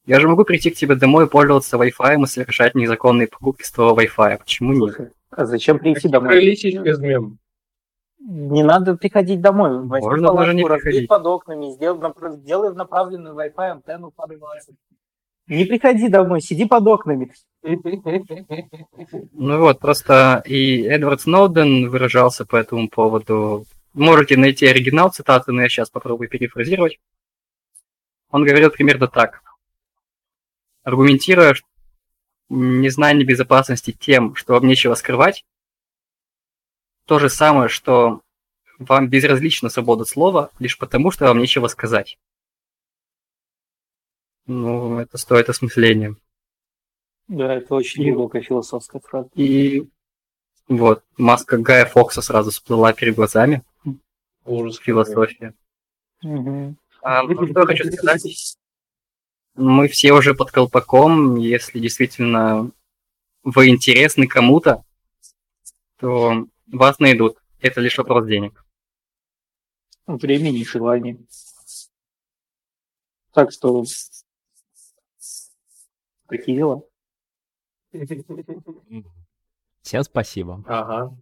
Я же могу прийти к тебе домой, пользоваться Wi-Fi и совершать незаконные покупки с твоего Wi-Fi. Почему нет? А зачем прийти домой? без мем. Не надо приходить домой. Можно даже не приходить. под окнами, сделай, сделай направленную Wi-Fi антенну под Не приходи домой, сиди под окнами. Ну вот, просто и Эдвард Сноуден выражался по этому поводу. Можете найти оригинал цитаты, но я сейчас попробую перефразировать. Он говорил примерно так. Аргументируя незнание безопасности тем, что вам нечего скрывать, то же самое, что вам безразлична свобода слова лишь потому, что вам нечего сказать. Ну, это стоит осмысления. Да, это очень глубокая философская фраза. И вот, маска Гая Фокса сразу всплыла перед глазами. Ужас. Философия. Угу. А, ну, что я хочу сказать. Мы все уже под колпаком. Если действительно вы интересны кому-то, то вас найдут. Это лишь вопрос денег. Времени и желания. Так что такие дела. Всем спасибо. Ага.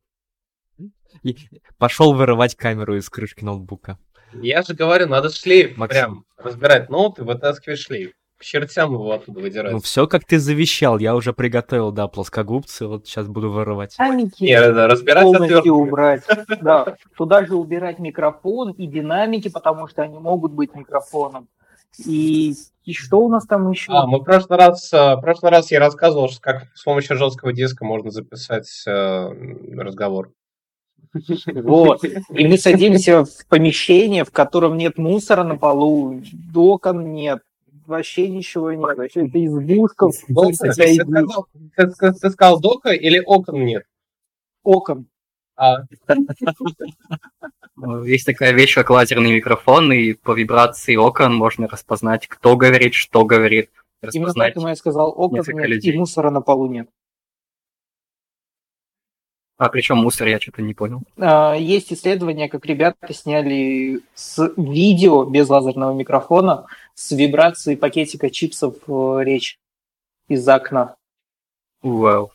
И пошел вырывать камеру из крышки ноутбука. Я же говорю, надо шлейф Максим. прям разбирать ноут и вытаскивать шлейф. К чертям его оттуда выдирать. Ну все, как ты завещал, я уже приготовил, да, плоскогубцы, вот сейчас буду вырывать. Нет, да, разбирать полностью убрать. Да, туда же убирать микрофон и динамики, потому что они могут быть микрофоном. И, и что у нас там еще? А, мы в прошлый раз, э, в прошлый раз я рассказывал, что как с помощью жесткого диска можно записать э, разговор. Вот. И мы садимся в помещение, в котором нет мусора на полу, окон нет, вообще ничего нет. Вообще это избушка. Ты сказал дока или окон нет? Окон. А. Есть такая вещь, как лазерный микрофон, и по вибрации окон можно распознать, кто говорит, что говорит. Именно поэтому я сказал, окон нет, и мусора на полу нет. А причем мусор, я что-то не понял. А, есть исследования, как ребята сняли с видео без лазерного микрофона с вибрацией пакетика чипсов э, речь из окна. Вау.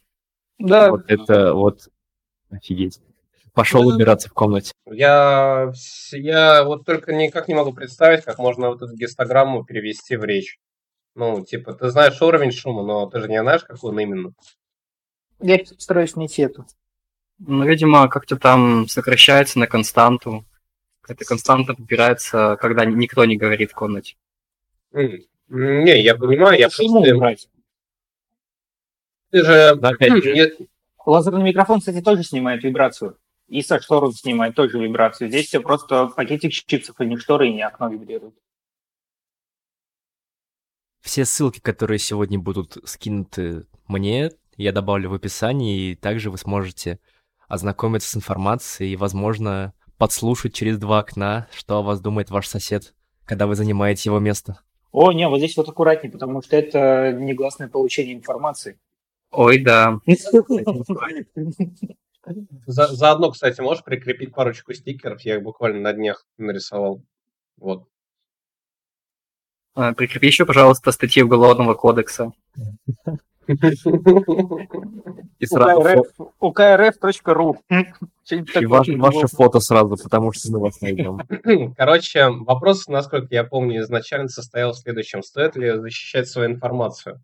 Да. Вот это вот офигеть. Пошел убираться в комнате. Я, я вот только никак не могу представить, как можно вот эту гистограмму перевести в речь. Ну, типа, ты знаешь уровень шума, но ты же не знаешь, какой он именно. Я постараюсь найти эту. Ну, видимо, как-то там сокращается на константу. Эта константа подбирается, когда никто не говорит в комнате. Не, я понимаю, я Почему просто... Ты же... Да, опять же. Лазерный микрофон, кстати, тоже снимает вибрацию. И со штору снимает тоже вибрацию. Здесь все просто пакетик чипсов, а не шторы, и не окно вибрирует. Все ссылки, которые сегодня будут скинуты мне, я добавлю в описании, и также вы сможете ознакомиться с информацией и, возможно, подслушать через два окна, что о вас думает ваш сосед, когда вы занимаете его место. О, не, вот здесь вот аккуратнее, потому что это негласное получение информации. Ой, да. За, заодно, кстати, можешь прикрепить парочку стикеров? Я их буквально на днях нарисовал. Вот. А, прикрепи еще, пожалуйста, статьи Уголовного кодекса. И сразу УКРФ.ру. И ваше фото сразу, потому что мы вас найдем. Короче, вопрос, насколько я помню, изначально состоял в следующем. Стоит ли защищать свою информацию?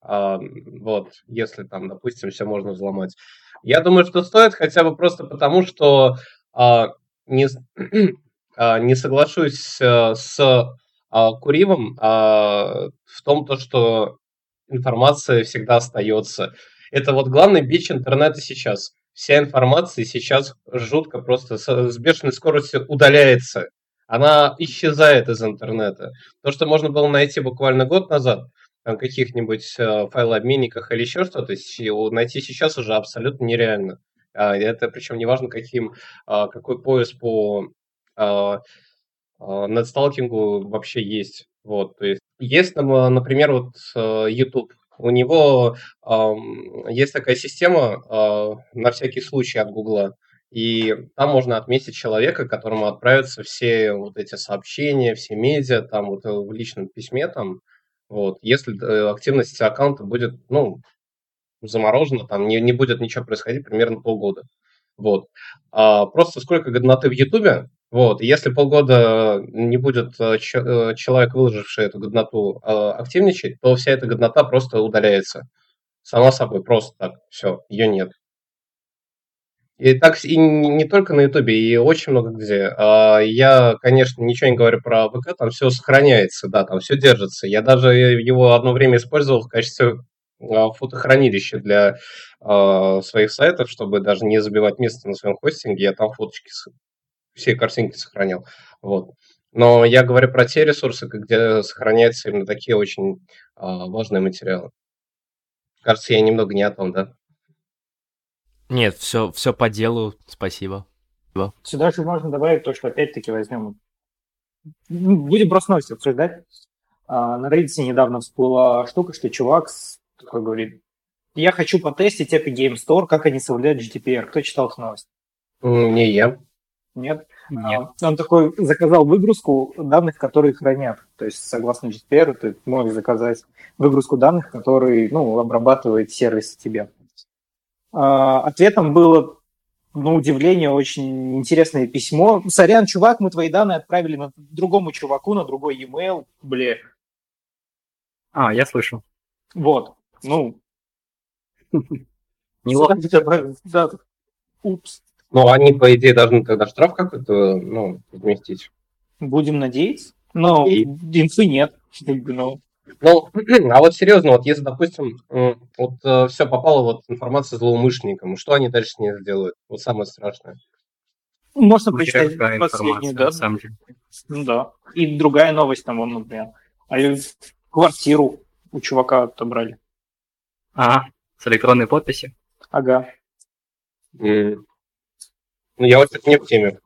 А, вот, если там, допустим, все можно взломать. Я думаю, что стоит хотя бы просто потому, что а, не, а, не соглашусь а, с Куривом в том, то, что информация всегда остается. Это вот главный бич интернета сейчас. Вся информация сейчас жутко просто с бешеной скоростью удаляется. Она исчезает из интернета. То, что можно было найти буквально год назад, там каких-нибудь э, файлообменниках или еще что-то, найти сейчас уже абсолютно нереально. А, это причем неважно, каким, а, какой пояс по а, нетсталкингу вообще есть. Вот, то есть есть, например, вот э, YouTube. У него э, есть такая система э, на всякий случай от Гугла. И там можно отметить человека, которому отправятся все вот эти сообщения, все медиа, там вот в личном письме, там, вот, если э, активность аккаунта будет, ну, заморожена, там не, не будет ничего происходить примерно полгода. Вот. А просто сколько годноты в Ютубе, вот, если полгода не будет э, э, человек, выложивший эту годноту, э, активничать, то вся эта годнота просто удаляется. Сама собой, просто так, все, ее нет. И так и не только на Ютубе, и очень много где. А, я, конечно, ничего не говорю про ВК, там все сохраняется, да, там все держится. Я даже его одно время использовал в качестве а, фотохранилища для а, своих сайтов, чтобы даже не забивать место на своем хостинге, я там фоточки все картинки сохранил. Вот. Но я говорю про те ресурсы, где сохраняются именно такие очень важные материалы. Кажется, я немного не о том, да? Нет, все, все по делу, спасибо. Сюда же можно добавить то, что опять-таки возьмем. Будем просто новости обсуждать. А, на Reddit недавно всплыла штука, что чувак такой говорит, я хочу потестить Epic Game Store, как они соблюдают GDPR. Кто читал эту новость? Не я. Нет? Нет. А, он такой заказал выгрузку данных, которые хранят. То есть, согласно GDPR, ты можешь заказать выгрузку данных, которые ну, обрабатывает сервис тебе. А, ответом было, на удивление, очень интересное письмо. Сорян, чувак, мы твои данные отправили на другому чуваку, на другой e-mail. Бле. А, я слышу. Вот. Ну. Не Да. Упс. Ну, они, по идее, должны тогда штраф какой-то, ну, вместить. Будем надеяться. Но и... инфы нет. Ну, ну, а вот серьезно, вот если, допустим, вот э, все попало вот информация злоумышленникам, что они дальше с ней сделают? Вот самое страшное. Можно прочитать последнюю, да? На самом деле. Ну да. И другая новость там, вон, например. А квартиру у чувака отобрали. А, с электронной подписью? Ага. Mm. Ну, я вот это не в теме.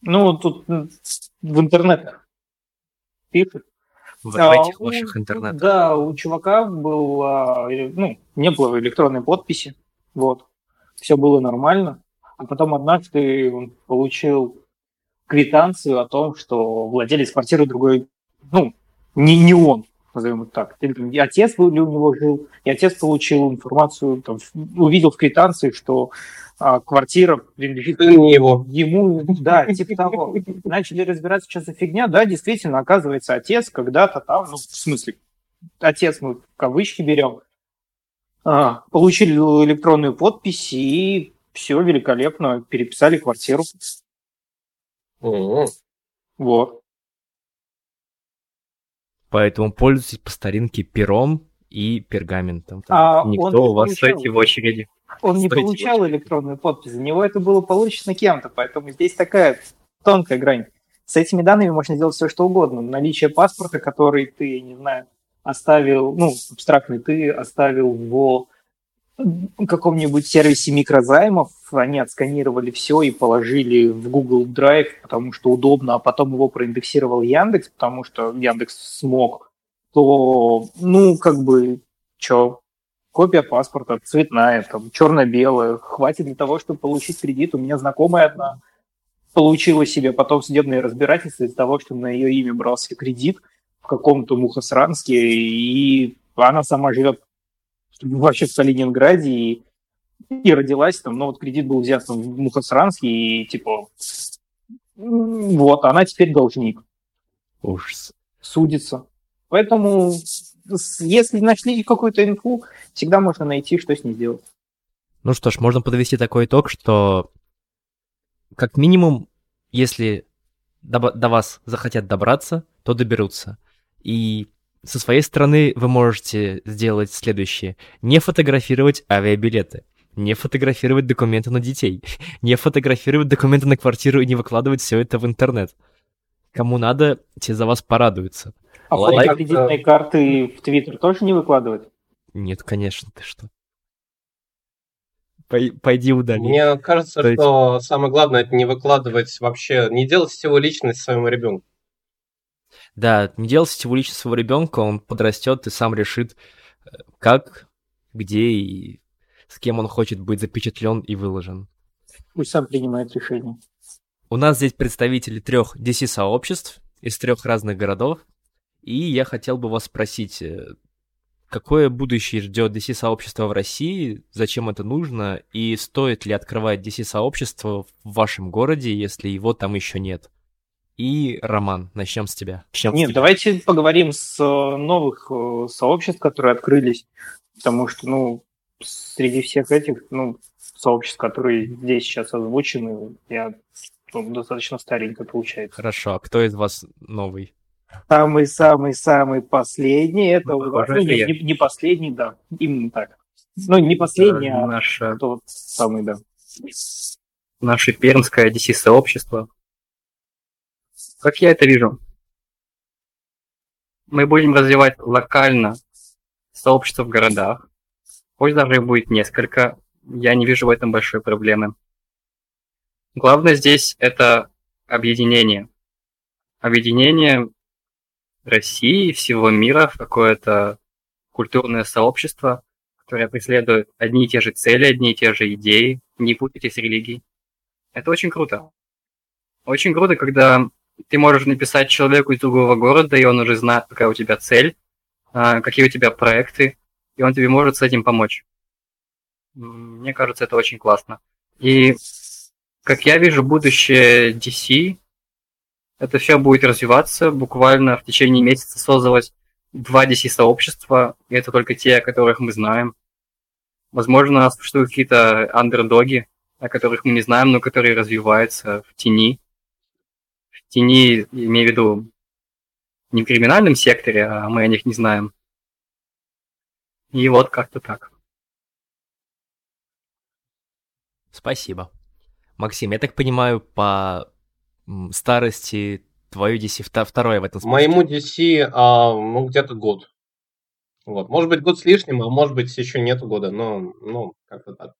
Ну, тут в интернетах пишут. В а, этих ваших интернетах. Да, у чувака был, а, ну, не было электронной подписи, вот. Все было нормально. А потом однажды он получил квитанцию о том, что владелец квартиры другой, ну, не, не он, назовем это так. И отец у него жил, и отец получил информацию, там, увидел в квитанции, что а, квартира принадлежит его. ему, да, типа того. Начали разбираться, что за фигня, да, действительно, оказывается, отец когда-то там, ну, в смысле, отец мы в кавычки берем, а, получили электронную подпись и все великолепно, переписали квартиру. Mm-hmm. Вот. Поэтому пользуйтесь по старинке пером и пергаментом. Там а никто у вас стойте в очереди. Он не получал электронную подпись, за него это было получено кем-то, поэтому здесь такая тонкая грань. С этими данными можно сделать все, что угодно. Наличие паспорта, который ты, не знаю, оставил, ну, абстрактный ты оставил в каком-нибудь сервисе микрозаймов, они отсканировали все и положили в Google Drive, потому что удобно, а потом его проиндексировал Яндекс, потому что Яндекс смог, то, ну, как бы, что, копия паспорта цветная, там, черно-белая, хватит для того, чтобы получить кредит. У меня знакомая одна получила себе потом судебное разбирательство из-за того, что на ее имя брался кредит в каком-то Мухосранске, и она сама живет вообще в Калининграде, и, и родилась там, но вот кредит был взят в Мухосранске, и типа вот, она теперь должник. Ужас. Судится. Поэтому если нашли какую-то инфу, всегда можно найти, что с ней сделать. Ну что ж, можно подвести такой итог, что как минимум, если до, до вас захотят добраться, то доберутся. И со своей стороны вы можете сделать следующее. Не фотографировать авиабилеты. Не фотографировать документы на детей. Не фотографировать документы на квартиру и не выкладывать все это в интернет. Кому надо, те за вас порадуются. А Лайк... кредитные карты в Твиттер тоже не выкладывать? Нет, конечно, ты что. Пойди удали. Мне кажется, То что есть... самое главное это не выкладывать вообще, не делать сетевую личность своему ребенку. Да, не делать сетевую личность своего ребенка, он подрастет и сам решит, э, как, где и с кем он хочет быть запечатлен и выложен. Пусть сам принимает решение. У нас здесь представители трех DC-сообществ из трех разных городов, и я хотел бы вас спросить, э, какое будущее ждет DC-сообщество в России, зачем это нужно, и стоит ли открывать DC-сообщество в вашем городе, если его там еще нет? И, Роман, начнем с тебя. Начнем Нет, с тебя. давайте поговорим с э, новых э, сообществ, которые открылись, потому что, ну, среди всех этих, ну, сообществ, которые здесь сейчас озвучены, я ну, достаточно старенько получается. Хорошо, а кто из вас новый? Самый-самый-самый последний, это ну, ну, не, не последний, да, именно так. Ну, не последний, а наша... тот самый, да. Наше пермское DC-сообщество. Как я это вижу? Мы будем развивать локально сообщество в городах. Пусть даже их будет несколько, я не вижу в этом большой проблемы. Главное здесь это объединение. Объединение России, всего мира в какое-то культурное сообщество, которое преследует одни и те же цели, одни и те же идеи, не путайте с религией. Это очень круто. Очень круто, когда ты можешь написать человеку из другого города, и он уже знает, какая у тебя цель, а, какие у тебя проекты, и он тебе может с этим помочь. Мне кажется, это очень классно. И как я вижу будущее DC, это все будет развиваться. Буквально в течение месяца создалось два DC-сообщества, и это только те, о которых мы знаем. Возможно, существуют какие-то андердоги, о которых мы не знаем, но которые развиваются в тени. Тени, имею в виду, не в криминальном секторе, а мы о них не знаем. И вот как-то так. Спасибо. Максим, я так понимаю, по старости твою DC второе в этом смысле? Моему DC, а, ну, где-то год. Вот. Может быть, год с лишним, а может быть, еще нету года, но, ну, как-то так.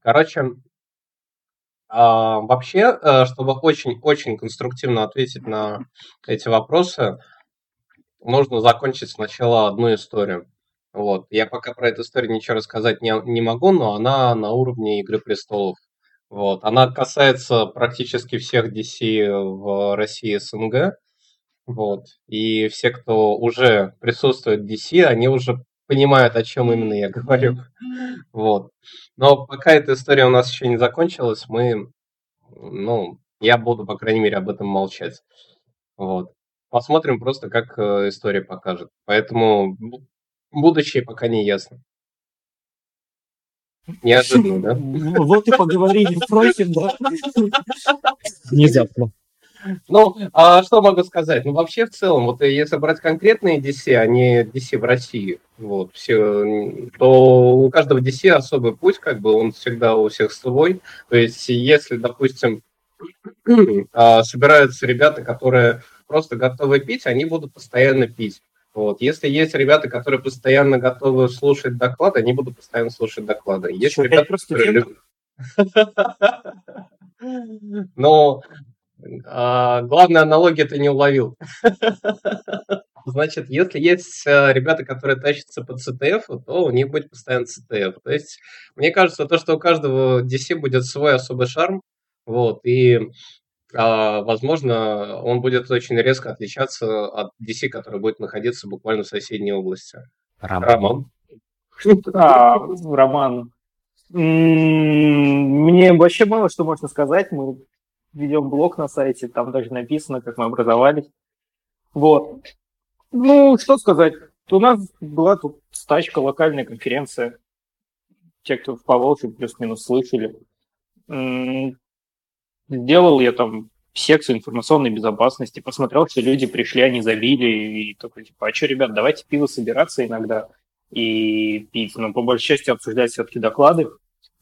Короче, а, вообще, э, чтобы очень-очень конструктивно ответить на эти вопросы, нужно закончить сначала одну историю. Вот. Я пока про эту историю ничего рассказать не, не могу, но она на уровне Игры престолов. Вот. Она касается практически всех DC в России СНГ. Вот. И все, кто уже присутствует в DC, они уже понимают, о чем именно я говорю. Вот. Но пока эта история у нас еще не закончилась, мы, ну, я буду, по крайней мере, об этом молчать. Вот. Посмотрим просто, как э, история покажет. Поэтому будущее пока не ясно. Неожиданно, да? Вот и поговорили, впрочем, да. Внезапно. Ну, а что могу сказать? Ну, вообще, в целом, вот если брать конкретные DC, а не DC в России, вот, все, то у каждого DC особый путь, как бы, он всегда у всех свой. То есть, если, допустим, а, собираются ребята, которые просто готовы пить, они будут постоянно пить. Вот. Если есть ребята, которые постоянно готовы слушать доклады, они будут постоянно слушать доклады. Есть Что, ребята, которые любят... А, главная аналогия ты не уловил. Значит, если есть э, ребята, которые тащатся по CTF, то у них будет постоянно CTF. То есть, мне кажется, то, что у каждого DC будет свой особый шарм, вот, и а, возможно, он будет очень резко отличаться от DC, который будет находиться буквально в соседней области. Роман. А, Роман. Мне вообще мало что можно сказать. Мы ведем блог на сайте, там даже написано, как мы образовались. Вот. Ну, что сказать. У нас была тут стачка, локальная конференция. Те, кто в Поволжье плюс-минус слышали. Сделал я там секцию информационной безопасности, посмотрел, что люди пришли, они забили, и только типа, а что, ребят, давайте пиво собираться иногда и пить. Но по большей части обсуждать все-таки доклады,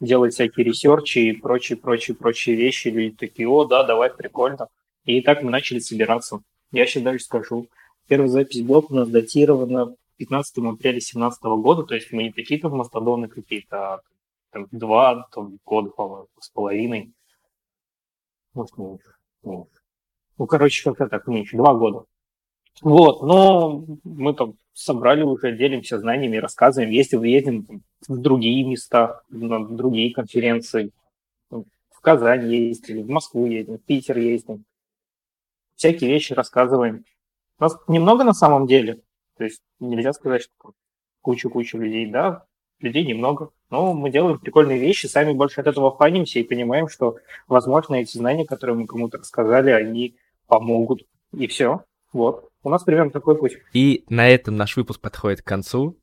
делать всякие ресерчи и прочие, прочие, прочие вещи. Люди такие, о, да, давай, прикольно. И так мы начали собираться. Я сейчас дальше скажу. Первая запись блог у нас датирована 15 апреля 2017 года, то есть мы не такие там мастодоны какие-то, а два там, года, по-моему, с половиной. Может, меньше. меньше. Ну, короче, как-то так, меньше, два года. Вот, но мы там собрали уже, делимся знаниями, рассказываем, ездим, ездим в другие места, на другие конференции. В Казань ездили, в Москву ездим, в Питер ездим. Всякие вещи рассказываем. Нас немного на самом деле. То есть нельзя сказать, что куча-куча людей, да, людей немного. Но мы делаем прикольные вещи, сами больше от этого фанимся и понимаем, что, возможно, эти знания, которые мы кому-то рассказали, они помогут. И все. Вот. У нас примерно такой путь. И на этом наш выпуск подходит к концу.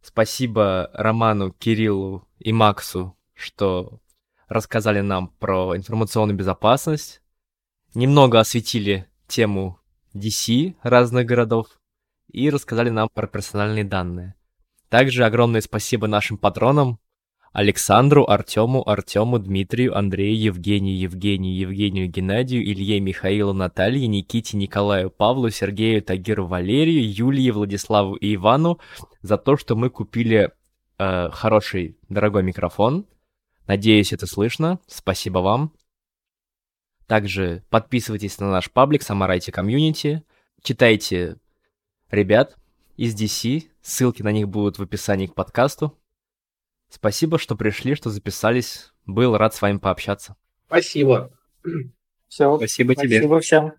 Спасибо Роману, Кириллу и Максу, что рассказали нам про информационную безопасность. Немного осветили тему DC разных городов и рассказали нам про персональные данные. Также огромное спасибо нашим патронам, Александру, Артему, Артему, Дмитрию, Андрею, Евгению, Евгению, Евгению, Геннадию, Илье, Михаилу, Наталье, Никите, Николаю, Павлу, Сергею, Тагиру, Валерию, Юлии, Владиславу и Ивану за то, что мы купили э, хороший, дорогой микрофон. Надеюсь, это слышно. Спасибо вам. Также подписывайтесь на наш паблик Самарайте Комьюнити. Читайте ребят из DC. Ссылки на них будут в описании к подкасту. Спасибо, что пришли, что записались. Был рад с вами пообщаться. Спасибо. Все. Спасибо тебе. Спасибо всем.